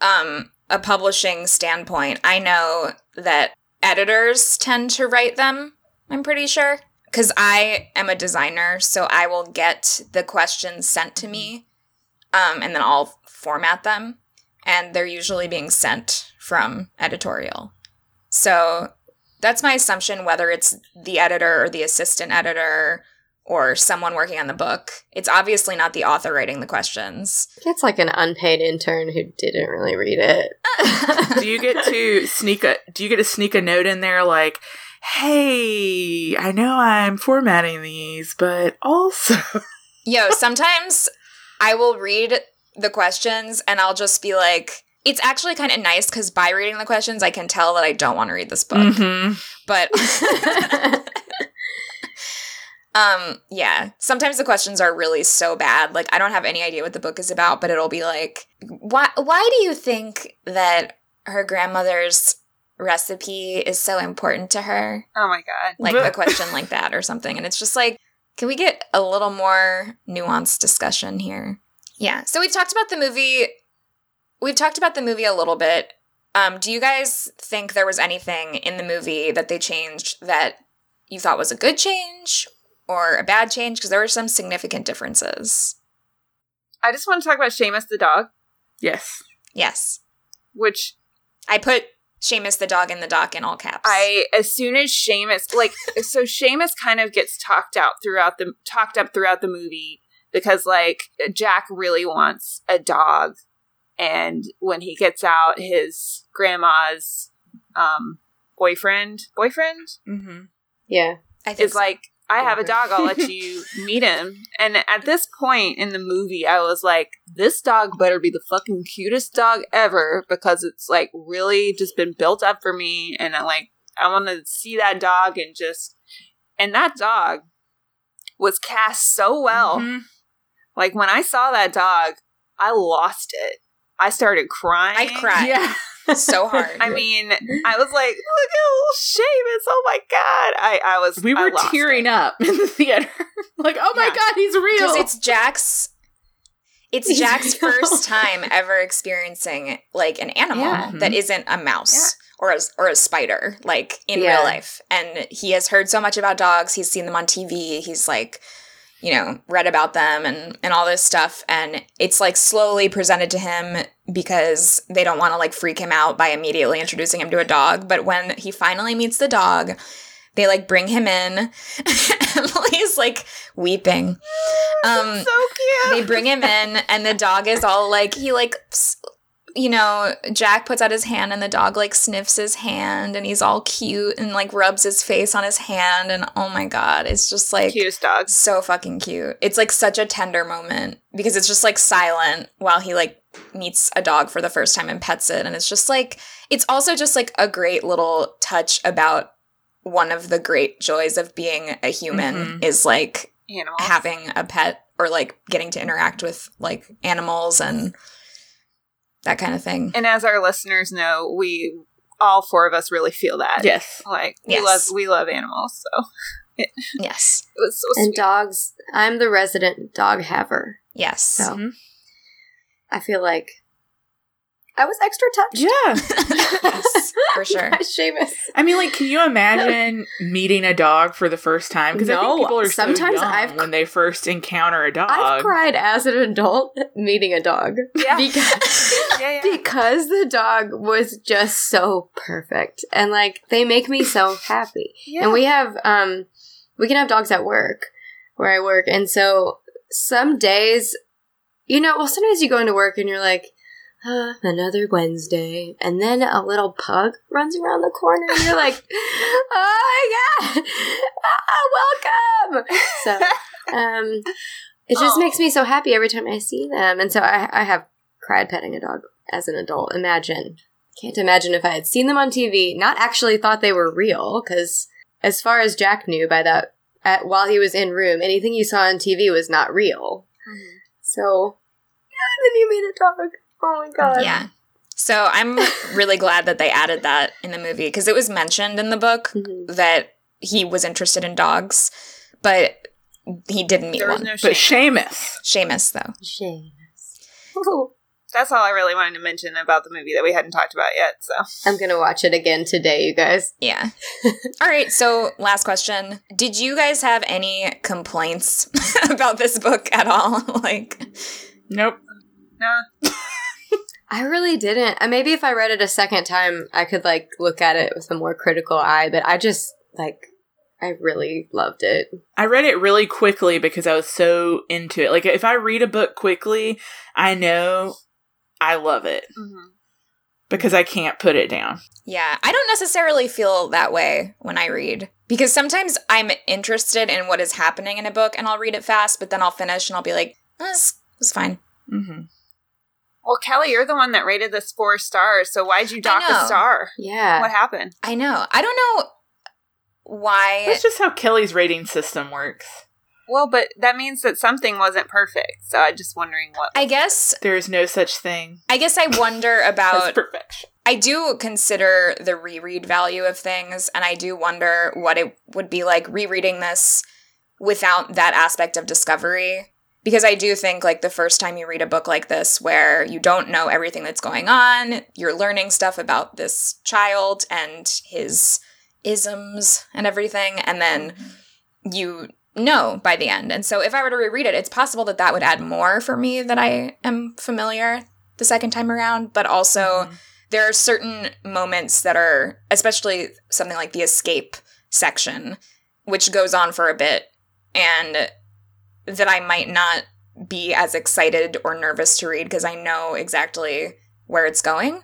Speaker 1: um, a publishing standpoint, I know that editors tend to write them, I'm pretty sure. Because I am a designer, so I will get the questions sent to me um, and then I'll format them. And they're usually being sent from editorial. So that's my assumption, whether it's the editor or the assistant editor or someone working on the book. It's obviously not the author writing the questions.
Speaker 4: It's like an unpaid intern who didn't really read it.
Speaker 3: do you get to sneak a do you get to sneak a note in there like hey i know i'm formatting these but also
Speaker 1: Yo, sometimes I will read the questions and I'll just be like, it's actually kind of nice because by reading the questions, I can tell that I don't want to read this book.
Speaker 3: Mhm.
Speaker 1: But um, yeah, sometimes the questions are really so bad. Like I don't have any idea what the book is about, but it'll be like, why? Why do you think that her grandmother's recipe is so important to her?
Speaker 2: Oh my god.
Speaker 1: like a question like that or something. And it's just like, can we get a little more nuanced discussion here? Yeah. So we've talked about the movie. We've talked about the movie a little bit. Um, do you guys think there was anything in the movie that they changed that you thought was a good change or a bad change? Because there were some significant differences.
Speaker 2: I just want to talk about Seamus the dog,
Speaker 3: yes
Speaker 1: Yes.
Speaker 2: which
Speaker 1: I put Seamus the dog in the dock in all caps.
Speaker 2: I as soon as Seamus like so Seamus kind of gets talked out throughout the talked up throughout the movie because like Jack really wants a dog and when he gets out his grandma's um boyfriend boyfriend
Speaker 3: mm-hmm.
Speaker 4: yeah.
Speaker 1: I think
Speaker 2: is like I have a dog I'll let you meet him and at this point in the movie I was like this dog better be the fucking cutest dog ever because it's like really just been built up for me and I like I want to see that dog and just and that dog was cast so well.
Speaker 3: Mhm.
Speaker 2: Like when I saw that dog, I lost it. I started crying.
Speaker 1: I'd cry.
Speaker 3: yeah
Speaker 1: so hard.
Speaker 2: I mean, I was like, look at little Seamus. Oh my god. I, I was
Speaker 3: We
Speaker 2: I
Speaker 3: were
Speaker 2: lost
Speaker 3: tearing
Speaker 2: it.
Speaker 3: up in the theater. like, oh my
Speaker 2: Yeah.
Speaker 3: god, he's real.
Speaker 1: because it's Jack's. It's
Speaker 4: He's
Speaker 1: Jack's
Speaker 4: real.
Speaker 1: first time ever experiencing like an animal
Speaker 4: Yeah.
Speaker 1: that mm-hmm. isn't a mouse or a, or a spider, like in
Speaker 4: Yeah.
Speaker 1: real life. And he has heard so much about dogs. He's seen them on TV. He's like, you know, read about them and and all this stuff. And it's like slowly presented to him because they don't want to like freak him out by immediately introducing him to a dog. But when he finally meets the dog, they like bring him in. Emily's like weeping. Um,
Speaker 2: So cute.
Speaker 1: they bring him in and the dog is all like he like you know jack puts out his hand and the dog like sniffs his hand and he's all cute and like rubs his face on his hand and oh my god it's just like
Speaker 2: Cutest dogs.
Speaker 1: so fucking cute it's like such a tender moment because it's just like silent while he like meets a dog for the first time and pets it and it's just like it's also just like a great little touch about one of the great joys of being a human
Speaker 3: Mhm.
Speaker 1: is like
Speaker 2: Animals.
Speaker 1: having a pet or like getting to interact with like animals and that kind of thing.
Speaker 2: And as our listeners know, we all four of us really feel that.
Speaker 3: yes.
Speaker 2: Like we
Speaker 1: Yes.
Speaker 2: love we love animals, so
Speaker 1: Yes.
Speaker 2: it was so
Speaker 4: And
Speaker 2: sweet.
Speaker 4: dogs, I'm the resident dog haver.
Speaker 1: Yes.
Speaker 4: So
Speaker 3: Mhm.
Speaker 4: I feel like I was extra touched.
Speaker 3: Yeah.
Speaker 1: yes, for sure.
Speaker 4: Seamus.
Speaker 3: I mean, like, can you imagine meeting a dog for the first time? Because I
Speaker 4: No,
Speaker 3: think people are
Speaker 4: sometimes
Speaker 3: so
Speaker 4: I've-
Speaker 3: when they first encounter a dog.
Speaker 4: I've cried as an adult meeting a dog.
Speaker 2: Yeah.
Speaker 4: Because,
Speaker 2: yeah, yeah.
Speaker 4: because the dog was just so perfect. And like they make me so happy.
Speaker 2: yeah.
Speaker 4: And we have um we can have dogs at work where I work. And so some days you know, well sometimes you go into work and you're like, uh, another Wednesday. And then a little pug runs around the corner and you're like, Oh my god ah, welcome So um it just
Speaker 2: Oh.
Speaker 4: makes me so happy every time I see them. And so I I have cried petting a dog as an adult. Imagine. Can't imagine if I had seen them on TV, not actually thought they were real, because as far as Jack knew by that, at, while he was in room, anything you saw on TV was not real.
Speaker 2: Mhm.
Speaker 4: So, yeah, then you made a dog. Oh my god.
Speaker 1: Yeah. So I'm really glad that they added that in the movie because it was mentioned in the book
Speaker 4: Mhm.
Speaker 1: that he was interested in dogs, but he didn't meet
Speaker 2: There was
Speaker 1: one.
Speaker 2: no
Speaker 3: but
Speaker 2: shame.
Speaker 3: Seamus.
Speaker 1: Seamus, though.
Speaker 4: Seamus. Ooh.
Speaker 2: That's all I really wanted to mention about the movie that we hadn't talked about yet. So
Speaker 4: I'm gonna watch it again today, you guys.
Speaker 1: Yeah. All right. So, last question. Did you guys have any complaints about this book at all? like,
Speaker 3: Nope.
Speaker 2: nah.
Speaker 4: I really didn't. Uh, Maybe if I read it a second time, I could like look at it with a more critical eye. But I just like, I really loved it.
Speaker 3: I read it really quickly because I was so into it. Like, if I read a book quickly, I know I love it
Speaker 2: Mhm.
Speaker 3: because I can't put it down.
Speaker 1: yeah, I don't necessarily feel that way when I read because sometimes I'm interested in what is happening in a book and I'll read it fast, but then I'll finish and I'll be like, this was fine.
Speaker 3: hmm
Speaker 2: Well, Kelly, you're the one that rated this four stars. So why'd you dock
Speaker 1: know.
Speaker 2: a star?
Speaker 4: Yeah.
Speaker 2: What happened?
Speaker 1: I know. I don't know why.
Speaker 3: That's just how Kelly's rating system works.
Speaker 2: Well, but that means that something wasn't perfect. So I'm just wondering what.
Speaker 1: I guess.
Speaker 3: There is no such thing
Speaker 1: I guess I wonder about
Speaker 3: perfection.
Speaker 1: I do consider the reread value of things, and I do wonder what it would be like rereading this without that aspect of discovery. Because I do think, like, the first time you read a book like this, where you don't know everything that's going on, you're learning stuff about this child and his isms and everything, and then you know by the end. And so if I were to reread it, it's possible that that would add more for me that I am familiar the second time around, but also
Speaker 3: Mhm.
Speaker 1: there are certain moments that are especially something like the escape section which goes on for a bit and that i might not be as excited or nervous to read because i know exactly where it's going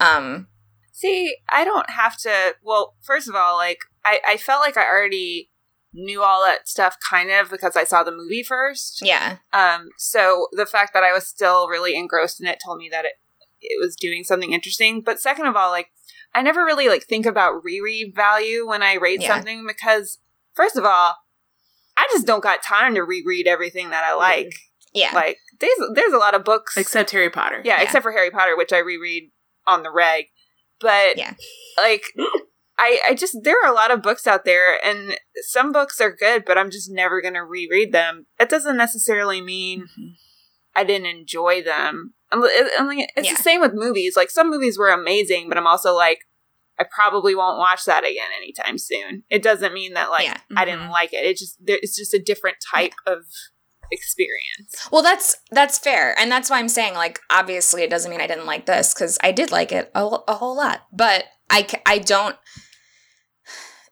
Speaker 1: um
Speaker 2: See, I don't have to. Well, first of all, like I, I felt like I already knew all that stuff kind of because I saw the movie first.
Speaker 1: yeah
Speaker 2: Um, so the fact that I was still really engrossed in it told me that it it was doing something interesting. But second of all, like I never really like think about reread value when I rate
Speaker 1: Yeah.
Speaker 2: something because first of all, I just don't got time to reread everything that I like.
Speaker 1: yeah
Speaker 2: Like there's there's a lot of books
Speaker 3: Except Harry Potter.
Speaker 2: yeah,
Speaker 1: Yeah.
Speaker 2: except for Harry Potter, which I reread on the reg. But
Speaker 1: Yeah.
Speaker 2: like I, I just there are a lot of books out there and some books are good, but I'm just never gonna reread them. That doesn't necessarily mean mm-hmm. I didn't enjoy them. I'm, I mean, it's
Speaker 1: Yeah.
Speaker 2: the same with movies. Like some movies were amazing, but I'm also like, I probably won't watch that again anytime soon. It doesn't mean that like
Speaker 1: Yeah.
Speaker 2: I didn't
Speaker 3: Mhm.
Speaker 2: like it. It just there, it's just a different type of experience.
Speaker 1: Well, that's that's fair, and that's why I'm saying like obviously it doesn't mean I didn't like this because I did like it a, a whole lot, but I I don't.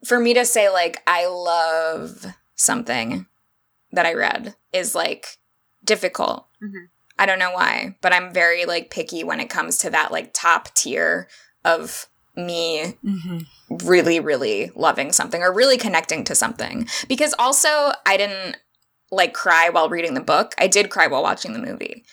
Speaker 1: For me to say like I love something that I read is like difficult.
Speaker 2: Mhm.
Speaker 1: I don't know why, but I'm very like picky when it comes to that like top tier of me
Speaker 3: Mm-hmm.
Speaker 1: really really loving something or really connecting to something. Because also i didn't like cry while reading the book. I did cry while watching the movie.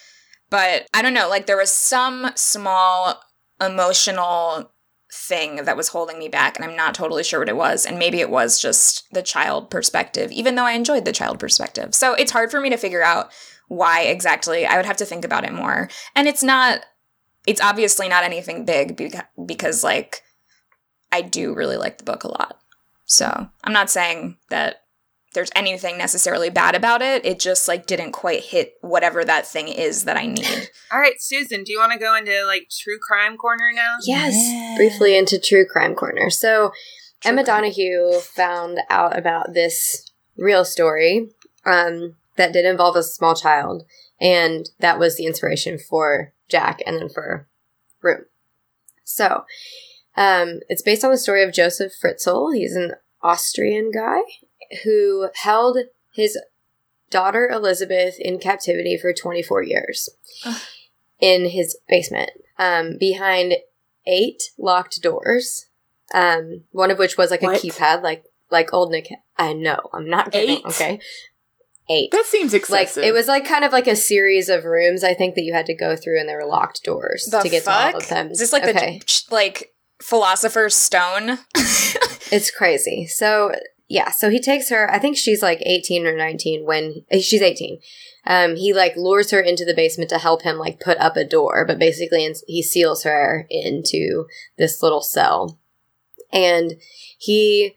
Speaker 1: But i don't know like there was some small emotional thing that was holding me back and i'm not totally sure what it was. And maybe it was just the child perspective even though i enjoyed the child perspective. So it's hard for me to figure out why exactly. I would have to think about it more. And it's not it's obviously not anything big beca- because like I do really like the book a lot. So I'm not saying that there's anything necessarily bad about it. It just like didn't quite hit whatever that thing is that I need.
Speaker 2: All right, Susan, do you want to go into like true crime corner now?
Speaker 4: Yes,
Speaker 3: Yeah.
Speaker 4: briefly into True Crime Corner. So,
Speaker 1: True
Speaker 4: Emma
Speaker 1: crime.
Speaker 4: Donoghue found out about this real story um, that did involve a small child, and that was the inspiration for Jack and then for Room. So, um, it's based on the story of Josef Fritzl. He's an Austrian guy who held his daughter Elizabeth in captivity for 24 years
Speaker 1: Ugh.
Speaker 4: in his basement um, behind eight locked doors, um, one of which was like
Speaker 3: What?
Speaker 4: a keypad, like like old Nick. I know, I'm not kidding.
Speaker 3: Eight?
Speaker 4: Okay, eight.
Speaker 3: That seems
Speaker 4: Like it was like kind of like a series of rooms. I think that you had to go through, and there were locked doors
Speaker 1: The
Speaker 4: to get
Speaker 1: fuck?
Speaker 4: to all of them.
Speaker 1: Is this like
Speaker 4: okay.
Speaker 1: the like philosopher's stone?
Speaker 4: It's crazy. So yeah, so he takes her. I think she's like eighteen or nineteen when eh, she's eighteen. Um, he like lures her into the basement to help him like put up a door, but basically ins- he seals her into this little cell, and he,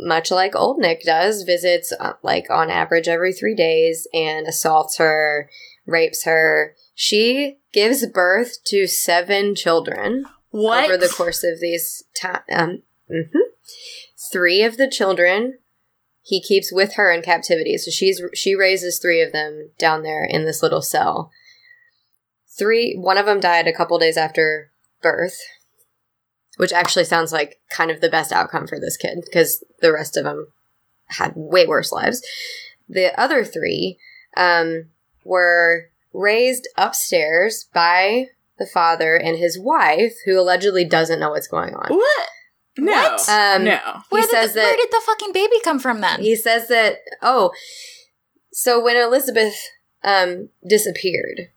Speaker 4: much like old Nick does, visits uh, like on average every three days and assaults her, rapes her. She gives birth to seven children
Speaker 3: what?
Speaker 4: over the course of these time. Um, mhm. Three of the children he keeps with her in captivity. So she's she raises three of them down there in this little cell. Three, one of them died a couple days after birth, which actually sounds like kind of the best outcome for this kid because the rest of them had way worse lives. The other three um, were raised upstairs by the father and his wife, who allegedly doesn't know what's going on.
Speaker 3: What? No.
Speaker 1: What?
Speaker 4: Um,
Speaker 3: no.
Speaker 1: Where
Speaker 4: he
Speaker 1: did
Speaker 4: says
Speaker 1: the, where did the fucking baby come from then?
Speaker 4: he says that oh, so when Elizabeth um, disappeared,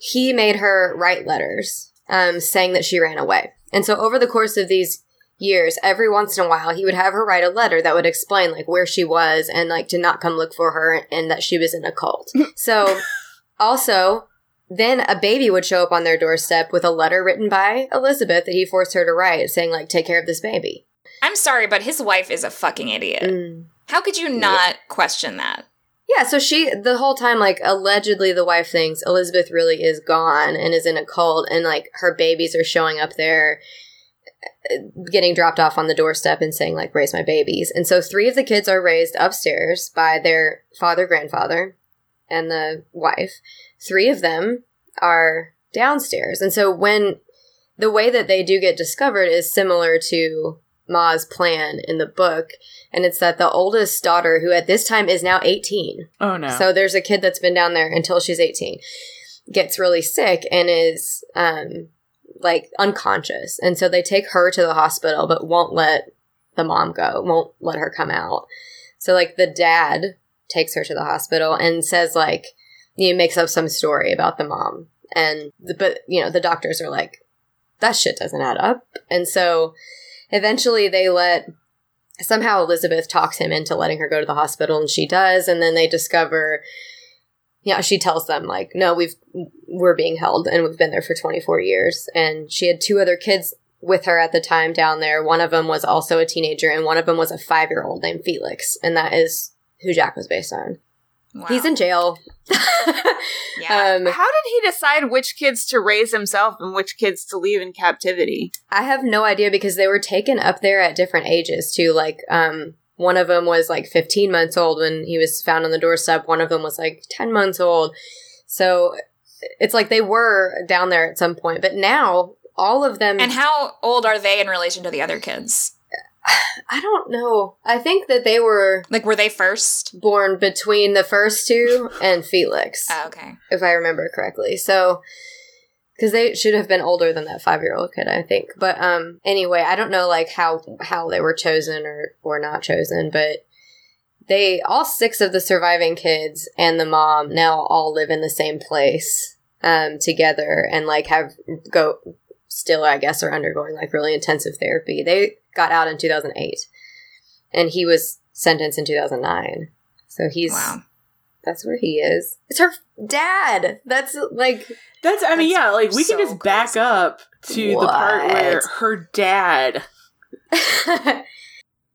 Speaker 4: he made her write letters um, saying that she ran away, and so over the course of these years, every once in a while, he would have her write a letter that would explain like where she was and like to not come look for her and that she was in a cult. so also. Then a baby would show up on their doorstep with a letter written by Elizabeth that he forced her to write, saying like, "Take care of this baby."
Speaker 1: I'm sorry, but his wife is a fucking idiot.
Speaker 4: Mm.
Speaker 1: How could you not question that?
Speaker 4: Yeah, so she the whole time like allegedly the wife thinks Elizabeth really is gone and is in a cult and like her babies are showing up there uh, getting dropped off on the doorstep and saying like raise my babies. And so three of the kids are raised upstairs by their father, grandfather, and the wife. Three of them are downstairs. And so when the way that they do get discovered is similar to Ma's plan in the book and it's that the oldest daughter, who at this time is now 18,
Speaker 3: Oh no.
Speaker 4: so there's a kid that's been down there until she's 18, gets really sick and is um, like unconscious. And so they take her to the hospital, but won't let the mom go, won't let her come out. So like the dad takes her to the hospital and says like, you know, makes up some story about the mom. And, the, but, you know, the doctors are like, that shit doesn't add up. And so eventually they let somehow Elizabeth talks him into letting her go to the hospital and she does and then they discover yeah, she tells them like, no, we've we're being held and we've been there for 24 years. And she had two other kids with her at the time down there. One of them was also a teenager, and one of them was a five year old named Felix, and that is who Jack was based on.
Speaker 1: Wow.
Speaker 4: He's in jail.
Speaker 1: Yeah.
Speaker 4: um,
Speaker 2: How did he decide which kids to raise himself and which kids to leave in captivity?
Speaker 4: I have no idea because they were taken up there at different ages too. Like, um, one of them was like 15 months old when he was found on the doorstep. One of them was like 10 months old. So it's like they were down there at some point, but now all of them.
Speaker 1: and how old are they in relation to the other kids?
Speaker 4: I don't know. I think that they were
Speaker 1: Like, were they first?
Speaker 4: born between the first two and Felix,
Speaker 1: Oh, okay.
Speaker 4: if I remember correctly. So, because they should have been older than that five year old kid, I think. But um, anyway, I don't know like how how they were chosen or or not chosen, but they all six of the surviving kids and the mom now all live in the same place um together and like have go still I guess are undergoing like really intensive therapy. They got out in 2008 and he was sentenced in 2009. So he's
Speaker 1: Wow.
Speaker 4: that's where he is. It's her dad. That's like
Speaker 3: That's I mean,
Speaker 1: That's
Speaker 3: yeah, like we
Speaker 1: so
Speaker 3: can just back
Speaker 1: crazy.
Speaker 3: up to the part where her dad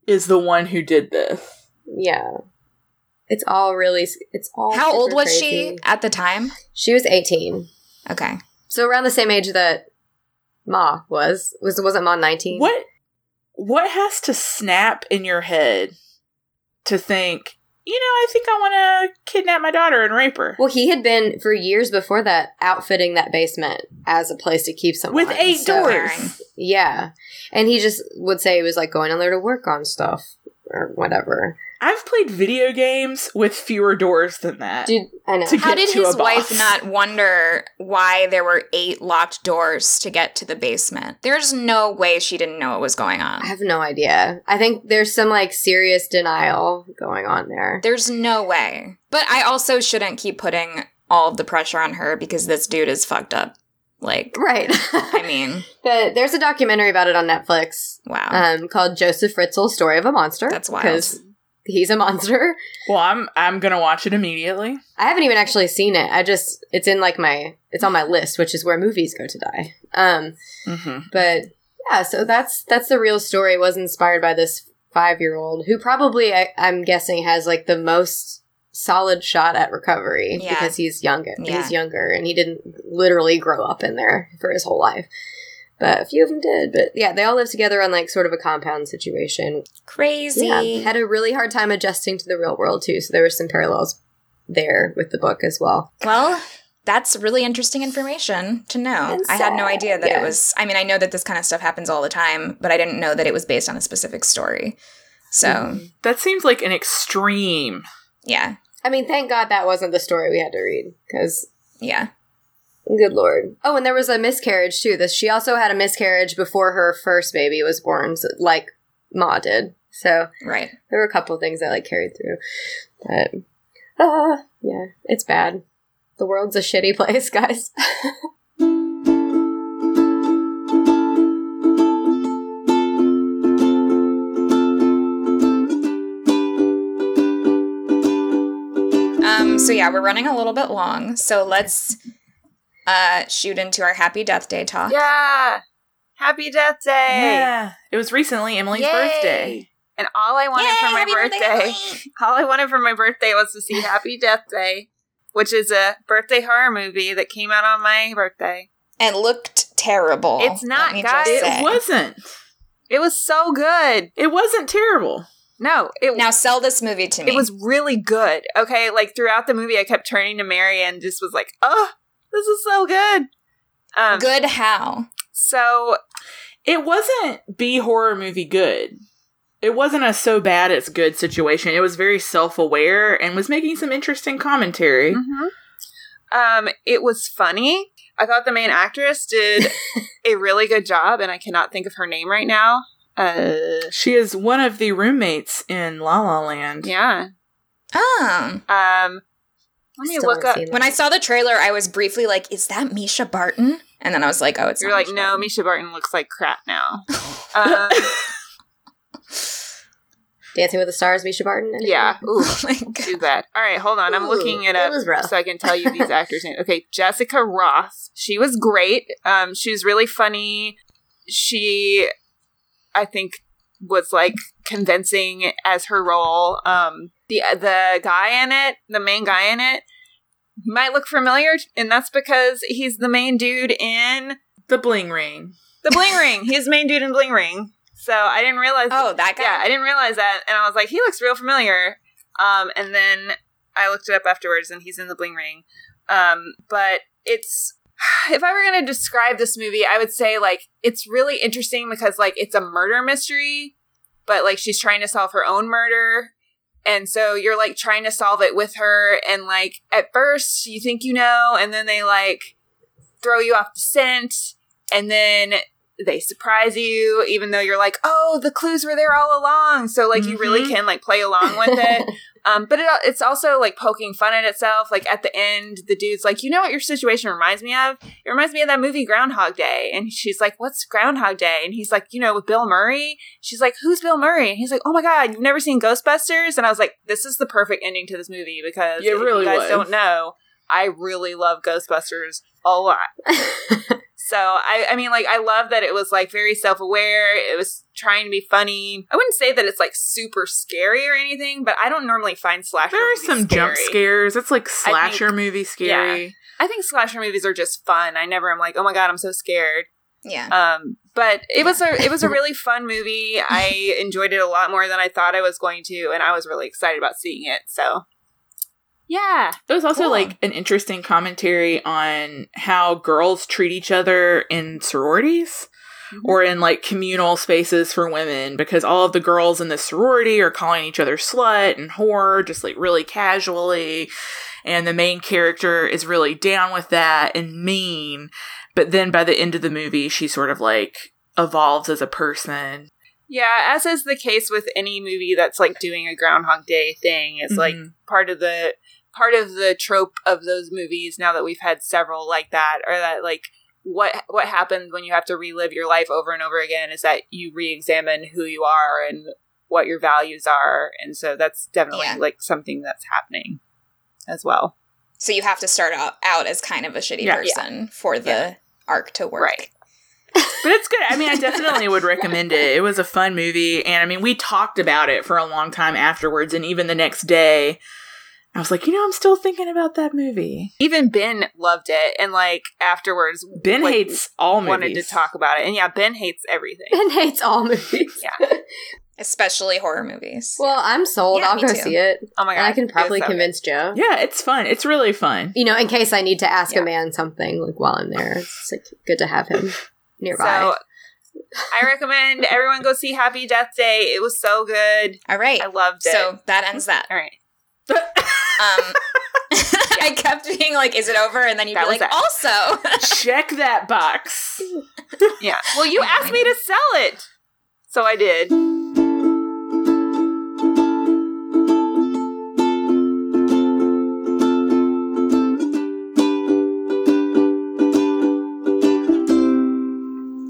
Speaker 3: is the one who did this.
Speaker 4: yeah. It's all really it's all
Speaker 1: How old was
Speaker 4: crazy.
Speaker 1: she at the time?
Speaker 4: She was 18.
Speaker 1: Okay.
Speaker 4: So around the same age that Ma was. Was wasn't Ma 19?
Speaker 3: What what has to snap in your head to think, you know, I think I want to kidnap my daughter and rape her
Speaker 4: Well, he had been for years before that outfitting that basement as a place to keep someone
Speaker 3: with eight
Speaker 4: So-
Speaker 3: doors.
Speaker 4: Yeah. And he just would say he was like going on there to work on stuff or whatever.
Speaker 3: I've played video games with fewer doors than that.
Speaker 4: Dude, I know.
Speaker 3: To
Speaker 1: How
Speaker 3: get
Speaker 1: did
Speaker 3: to
Speaker 1: his wife not wonder why there were eight locked doors to get to the basement? There's no way she didn't know what was going on.
Speaker 4: I have no idea. I think there's some like serious denial going on there.
Speaker 1: There's no way. But I also shouldn't keep putting all of the pressure on her because this dude is fucked up. Like,
Speaker 4: Right.
Speaker 1: I mean,
Speaker 4: but there's a documentary about it on Netflix
Speaker 1: wow.
Speaker 4: um, called Josef Fritzl Story of a Monster.
Speaker 1: That's wild.
Speaker 4: Because he's a monster.
Speaker 3: Well, I'm I'm gonna watch it immediately.
Speaker 4: I haven't even actually seen it. I just it's in like my it's on my list, which is where movies go to die. Um,
Speaker 3: Mm-hmm.
Speaker 4: but yeah, so that's that's the real story. It was inspired by this five year old who probably I, I'm guessing has like the most solid shot at recovery
Speaker 1: Yeah.
Speaker 4: because he's younger.
Speaker 1: Yeah.
Speaker 4: He's younger and he didn't literally grow up in there for his whole life. But a few of them did. But yeah, they all live together on like sort of a compound situation.
Speaker 1: Crazy.
Speaker 4: Yeah, had a really hard time adjusting to the real world too. So there were some parallels there with the book as well.
Speaker 1: Well, that's really interesting information to know.
Speaker 4: And
Speaker 1: I had no idea that
Speaker 4: yeah.
Speaker 1: it was. I mean, I know that this kind of stuff happens all the time, but I didn't know that it was based on a specific story. So,
Speaker 4: Mhm.
Speaker 3: That seems like an extreme.
Speaker 1: yeah,
Speaker 4: I mean, thank God that wasn't the story we had to read because
Speaker 1: yeah.
Speaker 4: Good lord. Oh, and there was a miscarriage too. This she also had a miscarriage before her first baby was born, so, like Ma did. So
Speaker 1: Right.
Speaker 4: there were a couple of things that like carried through. But uh yeah, it's bad. The world's a shitty place, guys.
Speaker 1: Um. So yeah, we're running a little bit long. So let's uh shoot into our happy death day talk.
Speaker 2: Yeah. Happy Death Day.
Speaker 3: Yeah, it was recently Emily's
Speaker 2: Yay.
Speaker 3: birthday.
Speaker 2: And all I wanted
Speaker 1: Yay,
Speaker 2: for my
Speaker 1: happy
Speaker 2: birthday, all I wanted for my birthday was to see Happy Death Day, which is a birthday horror movie that came out on my birthday.
Speaker 1: And looked terrible.
Speaker 2: It's not,
Speaker 1: let
Speaker 2: guys.
Speaker 3: It wasn't.
Speaker 2: It was so good.
Speaker 3: It wasn't terrible.
Speaker 2: No, it
Speaker 1: Now sell this movie to me.
Speaker 2: It was really good. Okay, like throughout the movie, I kept turning to Mary and just was like, "Oh, this is so good." Um,
Speaker 1: good. How?
Speaker 2: So
Speaker 3: It wasn't B horror movie good. It wasn't a so bad it's good situation. It was very self aware and was making some interesting commentary.
Speaker 2: mhm. um, it was funny. I thought the main actress did a really good job, and I cannot think of her name right now. Uh,
Speaker 3: She is one of the roommates in La La Land.
Speaker 2: yeah.
Speaker 1: Um.
Speaker 2: Um, let me look up.
Speaker 4: that.
Speaker 1: When I saw the trailer, I was briefly like, "Is that Mischa Barton?" And then I was like, "Oh, it's."
Speaker 2: You're like,
Speaker 1: Mischa
Speaker 2: no,
Speaker 1: Barton."
Speaker 2: Mischa Barton looks like crap now. um,
Speaker 4: Dancing with the Stars, Mischa Barton. anything?
Speaker 2: Yeah. Ooh,
Speaker 1: Oh
Speaker 2: too bad. All right, hold on. I'm looking it
Speaker 4: it
Speaker 2: up
Speaker 4: rough.
Speaker 2: so I can tell you these actors' names. Okay, Jessica Rothe. She was great. Um, she was really funny. She, I think, was like convincing as her role. Um, the the guy in it, the main guy in it, might look familiar, and that's because he's the main dude in
Speaker 3: The bling ring.
Speaker 2: the Bling Ring. He's the main dude in Bling Ring. So I didn't realize.
Speaker 1: Oh, that guy.
Speaker 2: Yeah, I didn't realize that, and I was like, he looks real familiar. Um, and then I looked it up afterwards, and he's in the Bling Ring. Um, but it's if I were gonna describe this movie, I would say like it's really interesting because like it's a murder mystery, but like she's trying to solve her own murder. And so you're like trying to solve it with her, and like at first you think you know, and then they like throw you off the scent, and then they surprise you, even though you're like, oh, the clues were there all along. So like you really
Speaker 3: Mhm.
Speaker 2: can like play along with it. Um, but it, it's also like poking fun at itself. Like at the end, the dude's like, you know what your situation reminds me of? It reminds me of that movie Groundhog Day. And she's like, what's Groundhog Day? And he's like, you know, with Bill Murray. She's like, who's Bill Murray? And he's like, oh my God, you've never seen Ghostbusters? And I was like, this is the perfect ending to this movie because
Speaker 3: Yeah,
Speaker 2: if
Speaker 3: really
Speaker 2: you guys
Speaker 3: was.
Speaker 2: don't know, I really love Ghostbusters a lot. So I, I mean, like, I love that it was like very self aware. It was trying to be funny. I wouldn't say that it's like super scary or anything, but I don't normally find slasher.
Speaker 3: There are
Speaker 2: movies
Speaker 3: some jump scares. It's like slasher
Speaker 2: think-
Speaker 3: movie scary.
Speaker 2: I think slasher movies are just fun. I never am like, oh my god, I'm so scared.
Speaker 1: Yeah.
Speaker 2: Um, but it was a it was a really fun movie. I enjoyed it a lot more than I thought I was going to, and I was really excited about seeing it. So, yeah,
Speaker 3: There was also
Speaker 1: Cool.
Speaker 3: like an interesting commentary on how girls treat each other in sororities
Speaker 2: Mhm.
Speaker 3: or in like communal spaces for women because all of the girls in the sorority are calling each other slut and whore just like really casually and the main character is really down with that and mean but then by the end of the movie she sort of like evolves as a person
Speaker 2: yeah. As is the case with any movie that's like doing a Groundhog Day thing, it's like
Speaker 3: Mhm.
Speaker 2: part of the part of the trope of those movies. Now that we've had several like that, or that like what what happens when you have to relive your life over and over again is that you re-examine who you are and what your values are, and so that's definitely
Speaker 1: Yeah.
Speaker 2: like something that's happening as well.
Speaker 1: So you have to start out, out as kind of a shitty
Speaker 3: Yeah.
Speaker 1: person for the
Speaker 2: Yeah.
Speaker 1: arc to work.
Speaker 2: Right.
Speaker 3: But it's good. I mean, I definitely would recommend it. It was a fun movie. And I mean, we talked about it for a long time afterwards. And even the next day, I was like, you know, I'm still thinking about that movie.
Speaker 2: Even Ben loved it, and like afterwards,
Speaker 3: Ben
Speaker 2: like,
Speaker 3: hates all movies.
Speaker 2: wanted to talk about it, and yeah, Ben hates everything.
Speaker 4: Ben hates all movies.
Speaker 2: Yeah.
Speaker 1: Especially horror movies.
Speaker 4: Well, I'm sold.
Speaker 1: Yeah,
Speaker 4: I'll go
Speaker 1: too.
Speaker 4: see it.
Speaker 2: Oh my god,
Speaker 4: And I can probably
Speaker 2: so good.
Speaker 4: convince Joe.
Speaker 3: Yeah, it's fun. It's really fun.
Speaker 4: You know, in case I need to ask
Speaker 1: Yeah.
Speaker 4: a man something like while I'm there, it's like good to have him nearby.
Speaker 2: So I recommend everyone go see Happy Death Day. It was so good.
Speaker 1: All right.
Speaker 2: I loved it.
Speaker 1: So that ends that.
Speaker 2: all right.
Speaker 1: Um, I kept being like, "Is it over?" And then you'd
Speaker 2: That
Speaker 1: be like,
Speaker 2: that.
Speaker 1: "Also."
Speaker 3: Check that box.
Speaker 2: Yeah. Well, you asked me to sell it, so I did.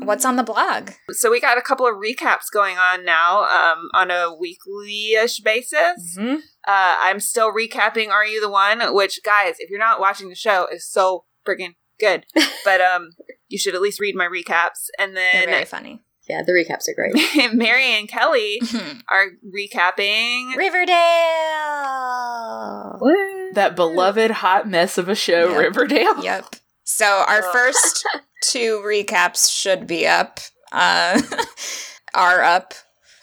Speaker 1: What's on the blog?
Speaker 2: So we got a couple of recaps going on now, um, on a weekly-ish basis.
Speaker 3: Mhm.
Speaker 2: Uh, I'm still recapping Are You the One? Which, guys, if you're not watching the show, is so freaking good. but um, you should at least read my recaps. And then.
Speaker 1: They're very funny.
Speaker 4: yeah, the recaps are great.
Speaker 2: Mary and Kelly are recapping.
Speaker 1: Riverdale.
Speaker 3: That beloved hot mess of a show,
Speaker 1: Yep.
Speaker 3: Riverdale.
Speaker 1: Yep. So our
Speaker 2: Ugh.
Speaker 1: first two recaps should be up. Uh, are up.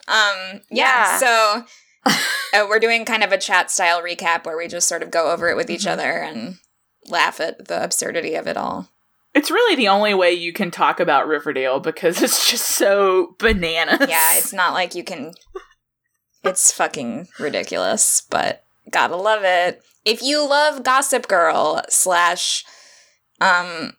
Speaker 1: Um, yeah.
Speaker 2: Yeah.
Speaker 1: So uh, we're doing kind of a chat style recap where we just sort of go over it with each
Speaker 3: Mhm.
Speaker 1: other and laugh at the absurdity of it all.
Speaker 3: It's really the only way you can talk about Riverdale because it's just so bananas.
Speaker 1: Yeah, it's not like you can. It's fucking ridiculous, but gotta love it. If you love Gossip Girl slash, um,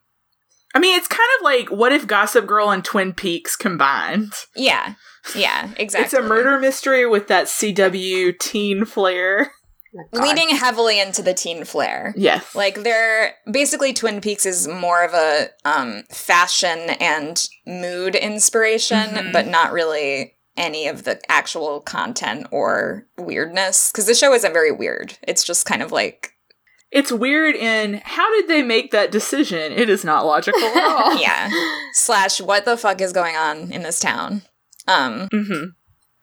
Speaker 3: I mean, it's kind of like what if Gossip Girl and Twin Peaks combined?
Speaker 1: yeah, yeah, exactly.
Speaker 3: It's a murder mystery with that CW teen flair.
Speaker 4: Oh my God.
Speaker 1: leading heavily into the teen flair.
Speaker 3: Yes.
Speaker 1: Like they're basically Twin Peaks is more of a um fashion and mood inspiration,
Speaker 3: Mhm.
Speaker 1: but not really any of the actual content or weirdness because the show isn't very weird. It's just kind of like
Speaker 3: It's weird in how did they make that decision? It is not logical at all.
Speaker 1: yeah slash what the fuck is going on in this town. Um,
Speaker 3: Mm-hmm.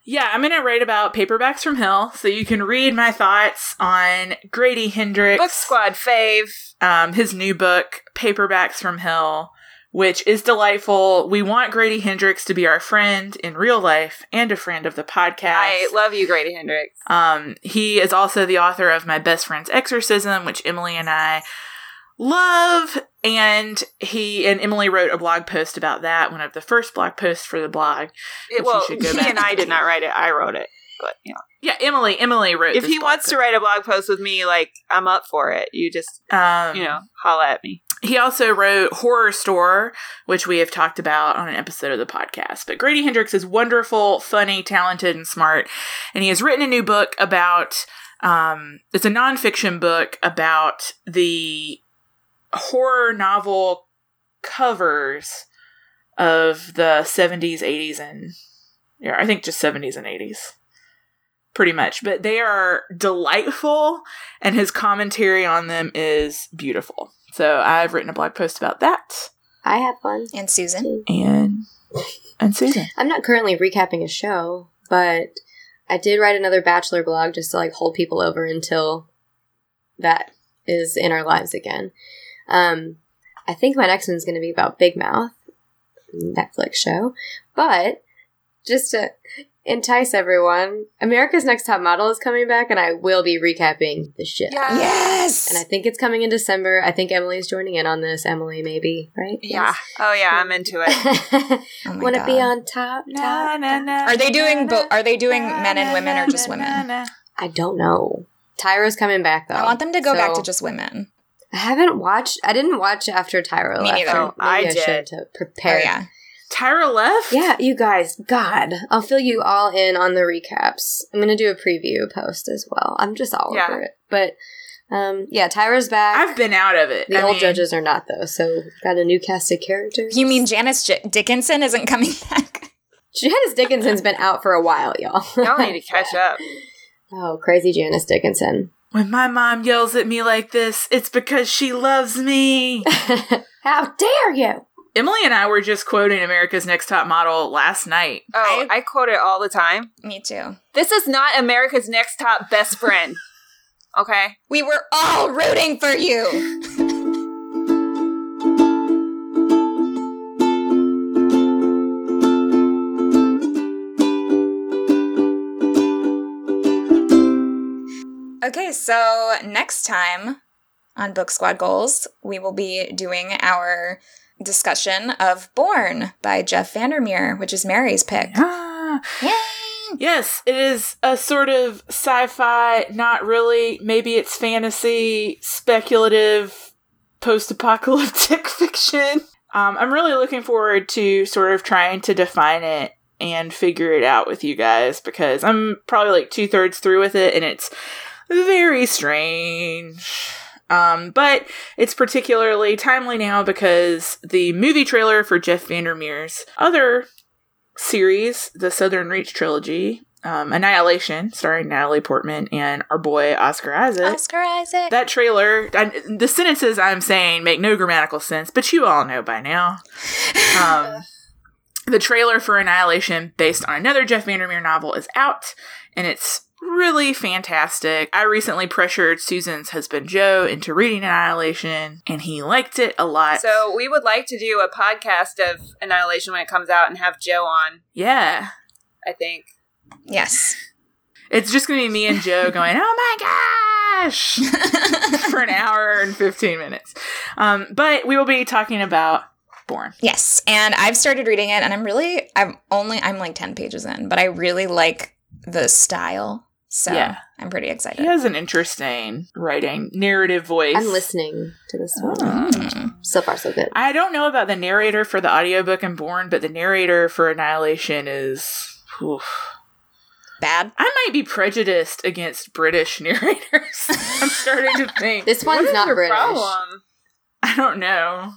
Speaker 3: Yeah, I'm gonna write about paperbacks from hell, so you can read my thoughts on Grady Hendrix,
Speaker 2: Book Squad fave.
Speaker 3: um, his new book, Paperbacks from Hell, which is delightful. We want Grady Hendrix to be our friend in real life and a friend of the podcast.
Speaker 2: I love you, Grady Hendrix.
Speaker 3: Um, he is also the author of My Best Friend's Exorcism, which Emily and I love. And he and Emily wrote a blog post about that, one of the first blog posts for the blog.
Speaker 2: It, well, he and I did not write it. I wrote it. But you know,
Speaker 3: Yeah, Emily. Emily wrote.
Speaker 2: if he wants to write a blog post with me, like I'm up for it. You just
Speaker 3: um,
Speaker 2: you know holla at me.
Speaker 3: He also wrote Horror Store, which we have talked about on an episode of the podcast. But Grady Hendrix is wonderful, funny, talented, and smart. And he has written a new book about um, it's a nonfiction book about the horror novel covers of the 70s, 80s, and yeah, I think just 70s and 80s. Pretty much. But they are delightful, and his commentary on them is beautiful. So I've written a blog post about that.
Speaker 4: I have fun.
Speaker 1: and Susan.
Speaker 3: And and Susan.
Speaker 4: I'm not currently recapping a show, but I did write another Bachelor blog just to like hold people over until that is in our lives again. Um, I think my next one's going to be about Big Mouth, Netflix show, but just to entice everyone, America's Next Top Model is coming back, and I will be recapping the shit.
Speaker 2: Yeah.
Speaker 1: Yes.
Speaker 4: And I think it's coming in December. I think Emily's joining in on this. Emily, maybe, right?
Speaker 2: Yeah. Oh yeah, I'm into it.
Speaker 1: Oh
Speaker 4: Want to be on top? top, top?
Speaker 1: Are they doing bo- Are they doing men and women or just women?
Speaker 4: I don't know. Tyra's coming back though.
Speaker 1: I want them to go back to just women.
Speaker 4: I haven't watched. I didn't watch after Tyra
Speaker 1: Me
Speaker 4: left.
Speaker 1: neither.
Speaker 4: so
Speaker 2: Oh, I
Speaker 4: maybe
Speaker 2: did.
Speaker 4: should to
Speaker 1: Oh
Speaker 4: prepare.
Speaker 1: yeah.
Speaker 3: Tyra left?
Speaker 4: Yeah, you guys. God, I'll fill you all in on the recaps. I'm gonna do a preview post as well. I'm just all
Speaker 2: Yeah.
Speaker 4: over it. But um, yeah, Tyra's back.
Speaker 3: I've been out of it.
Speaker 4: the
Speaker 3: I
Speaker 4: old
Speaker 3: mean,
Speaker 4: judges are not though. So we've got a new cast of characters.
Speaker 1: You mean Janice J- Dickinson isn't coming back?
Speaker 4: Janice Dickinson's been out for a while, y'all.
Speaker 2: Y'all need to catch up.
Speaker 4: Oh, crazy Janice Dickinson.
Speaker 3: When my mom yells at me like this, it's because she loves me.
Speaker 4: How dare you?
Speaker 3: Emily and I were just quoting America's Next Top Model last night.
Speaker 2: Oh, I, quote it all the time.
Speaker 1: Me too.
Speaker 2: This is not America's Next Top Best Friend. Okay.
Speaker 1: We were all rooting for you. Okay, so next time on Book Squad Goals, we will be doing our discussion of Borne by Jeff Vandermeer, which is Mary's pick.
Speaker 3: Ah.
Speaker 1: Yay!
Speaker 3: Yes, it is a sort of sci fi, not really, maybe it's fantasy, speculative, post apocalyptic fiction. Um, I'm really looking forward to sort of trying to define it and figure it out with you guys because I'm probably like two thirds through with it and it's very strange. Um, but it's particularly timely now because the movie trailer for Jeff Vandermeer's other series, the Southern Reach trilogy, um, Annihilation, starring Natalie Portman and our boy Oscar Isaac.
Speaker 1: Oscar Isaac.
Speaker 3: That trailer, I, the sentences I'm saying make no grammatical sense, but you all know by now. Um, the trailer for Annihilation, based on another Jeff Vandermeer novel, is out, and it's really fantastic. I recently pressured Susan's husband Joe into reading Annihilation, and he liked it a lot.
Speaker 2: So we would like to do a podcast of Annihilation when it comes out and have Joe on.
Speaker 3: yeah,
Speaker 2: I think.
Speaker 1: yes.
Speaker 3: it's just gonna be me and Joe going, "Oh my gosh!" for an hour and 15 minutes. Um, but we will be talking about Borne.
Speaker 1: Yes, and I've started reading it, and I'm really, I'm only, I'm like ten pages in, but I really like the style, so
Speaker 3: Yeah.
Speaker 1: I'm pretty excited.
Speaker 3: He has an interesting writing, narrative voice.
Speaker 4: I'm listening to this one.
Speaker 1: Mm.
Speaker 4: So far, so good.
Speaker 3: I don't know about the narrator for the audiobook in Borne, but the narrator for Annihilation is. oof.
Speaker 1: Bad.
Speaker 3: I might be prejudiced against British narrators. I'm starting to think.
Speaker 4: This one's
Speaker 2: is
Speaker 4: not
Speaker 2: your
Speaker 4: British.
Speaker 2: problem?
Speaker 3: I don't know.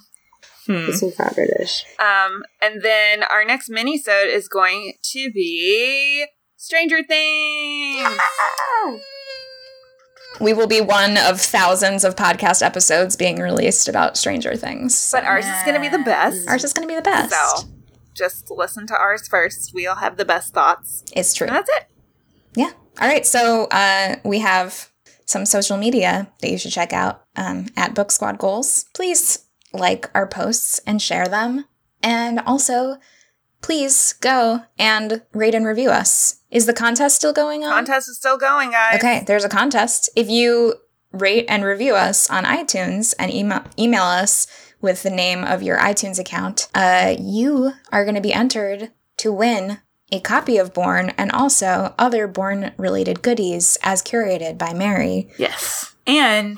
Speaker 3: Hmm.
Speaker 4: Some fat British.
Speaker 2: Um, and then our next mini-sode is going to be Stranger Things.
Speaker 1: We will be one of thousands of podcast episodes being released about Stranger Things.
Speaker 2: But ours is going to be the best.
Speaker 1: Ours is going to be the best.
Speaker 2: So just listen to ours first. We'll have the best thoughts.
Speaker 1: It's true.
Speaker 2: And that's it.
Speaker 1: Yeah. All right. So uh, we have some social media that you should check out um, at Book Squad Goals. Please like our posts and share them. And also, please go and rate and review us. Is the contest still going on?
Speaker 2: Contest is still going, guys.
Speaker 1: Okay, there's a contest. If you rate and review us on iTunes and email, email us with the name of your iTunes account, uh, you are going to be entered to win a copy of Borne and also other Borne related goodies as curated by Mary.
Speaker 3: Yes. And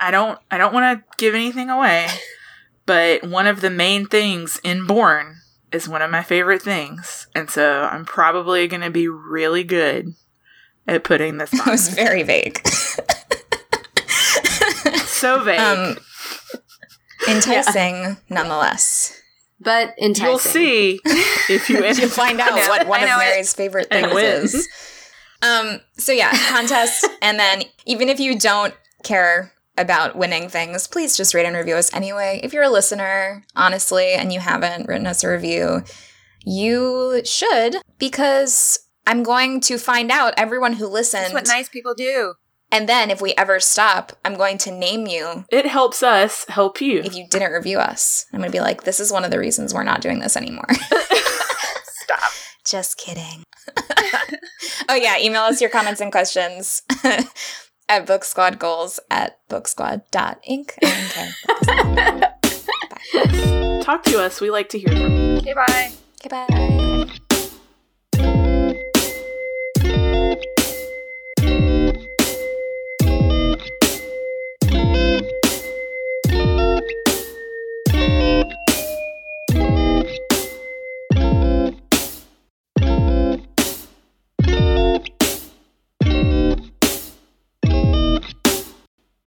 Speaker 3: I don't I don't want to give anything away, but one of the main things in Borne is one of my favorite things. And so I'm probably going to be really good at putting this
Speaker 1: It
Speaker 3: on.
Speaker 1: was very vague.
Speaker 3: so vague.
Speaker 1: um, enticing nonetheless.
Speaker 4: But enticing.
Speaker 3: You'll see if you
Speaker 1: You'll find out
Speaker 2: know,
Speaker 1: what one of
Speaker 2: know it.
Speaker 1: Mary's favorite things is. Um, so yeah, contest, and then even if you don't care about winning things, please just rate and review us anyway. If you're a listener, honestly, and you haven't written us a review, you should because I'm going to find out everyone who listened,
Speaker 2: That's what nice people do.
Speaker 1: and then if we ever stop, I'm going to name you
Speaker 3: It helps us help you.
Speaker 1: if you didn't review us. I'm going to be like, this is one of the reasons we're not doing this anymore.
Speaker 2: Stop.
Speaker 1: Just kidding. oh, yeah. Email us your comments and questions at goals at booksquad.ink. And, okay.
Speaker 3: Talk to us. We like to hear from you.
Speaker 2: Okay, bye.
Speaker 1: Goodbye.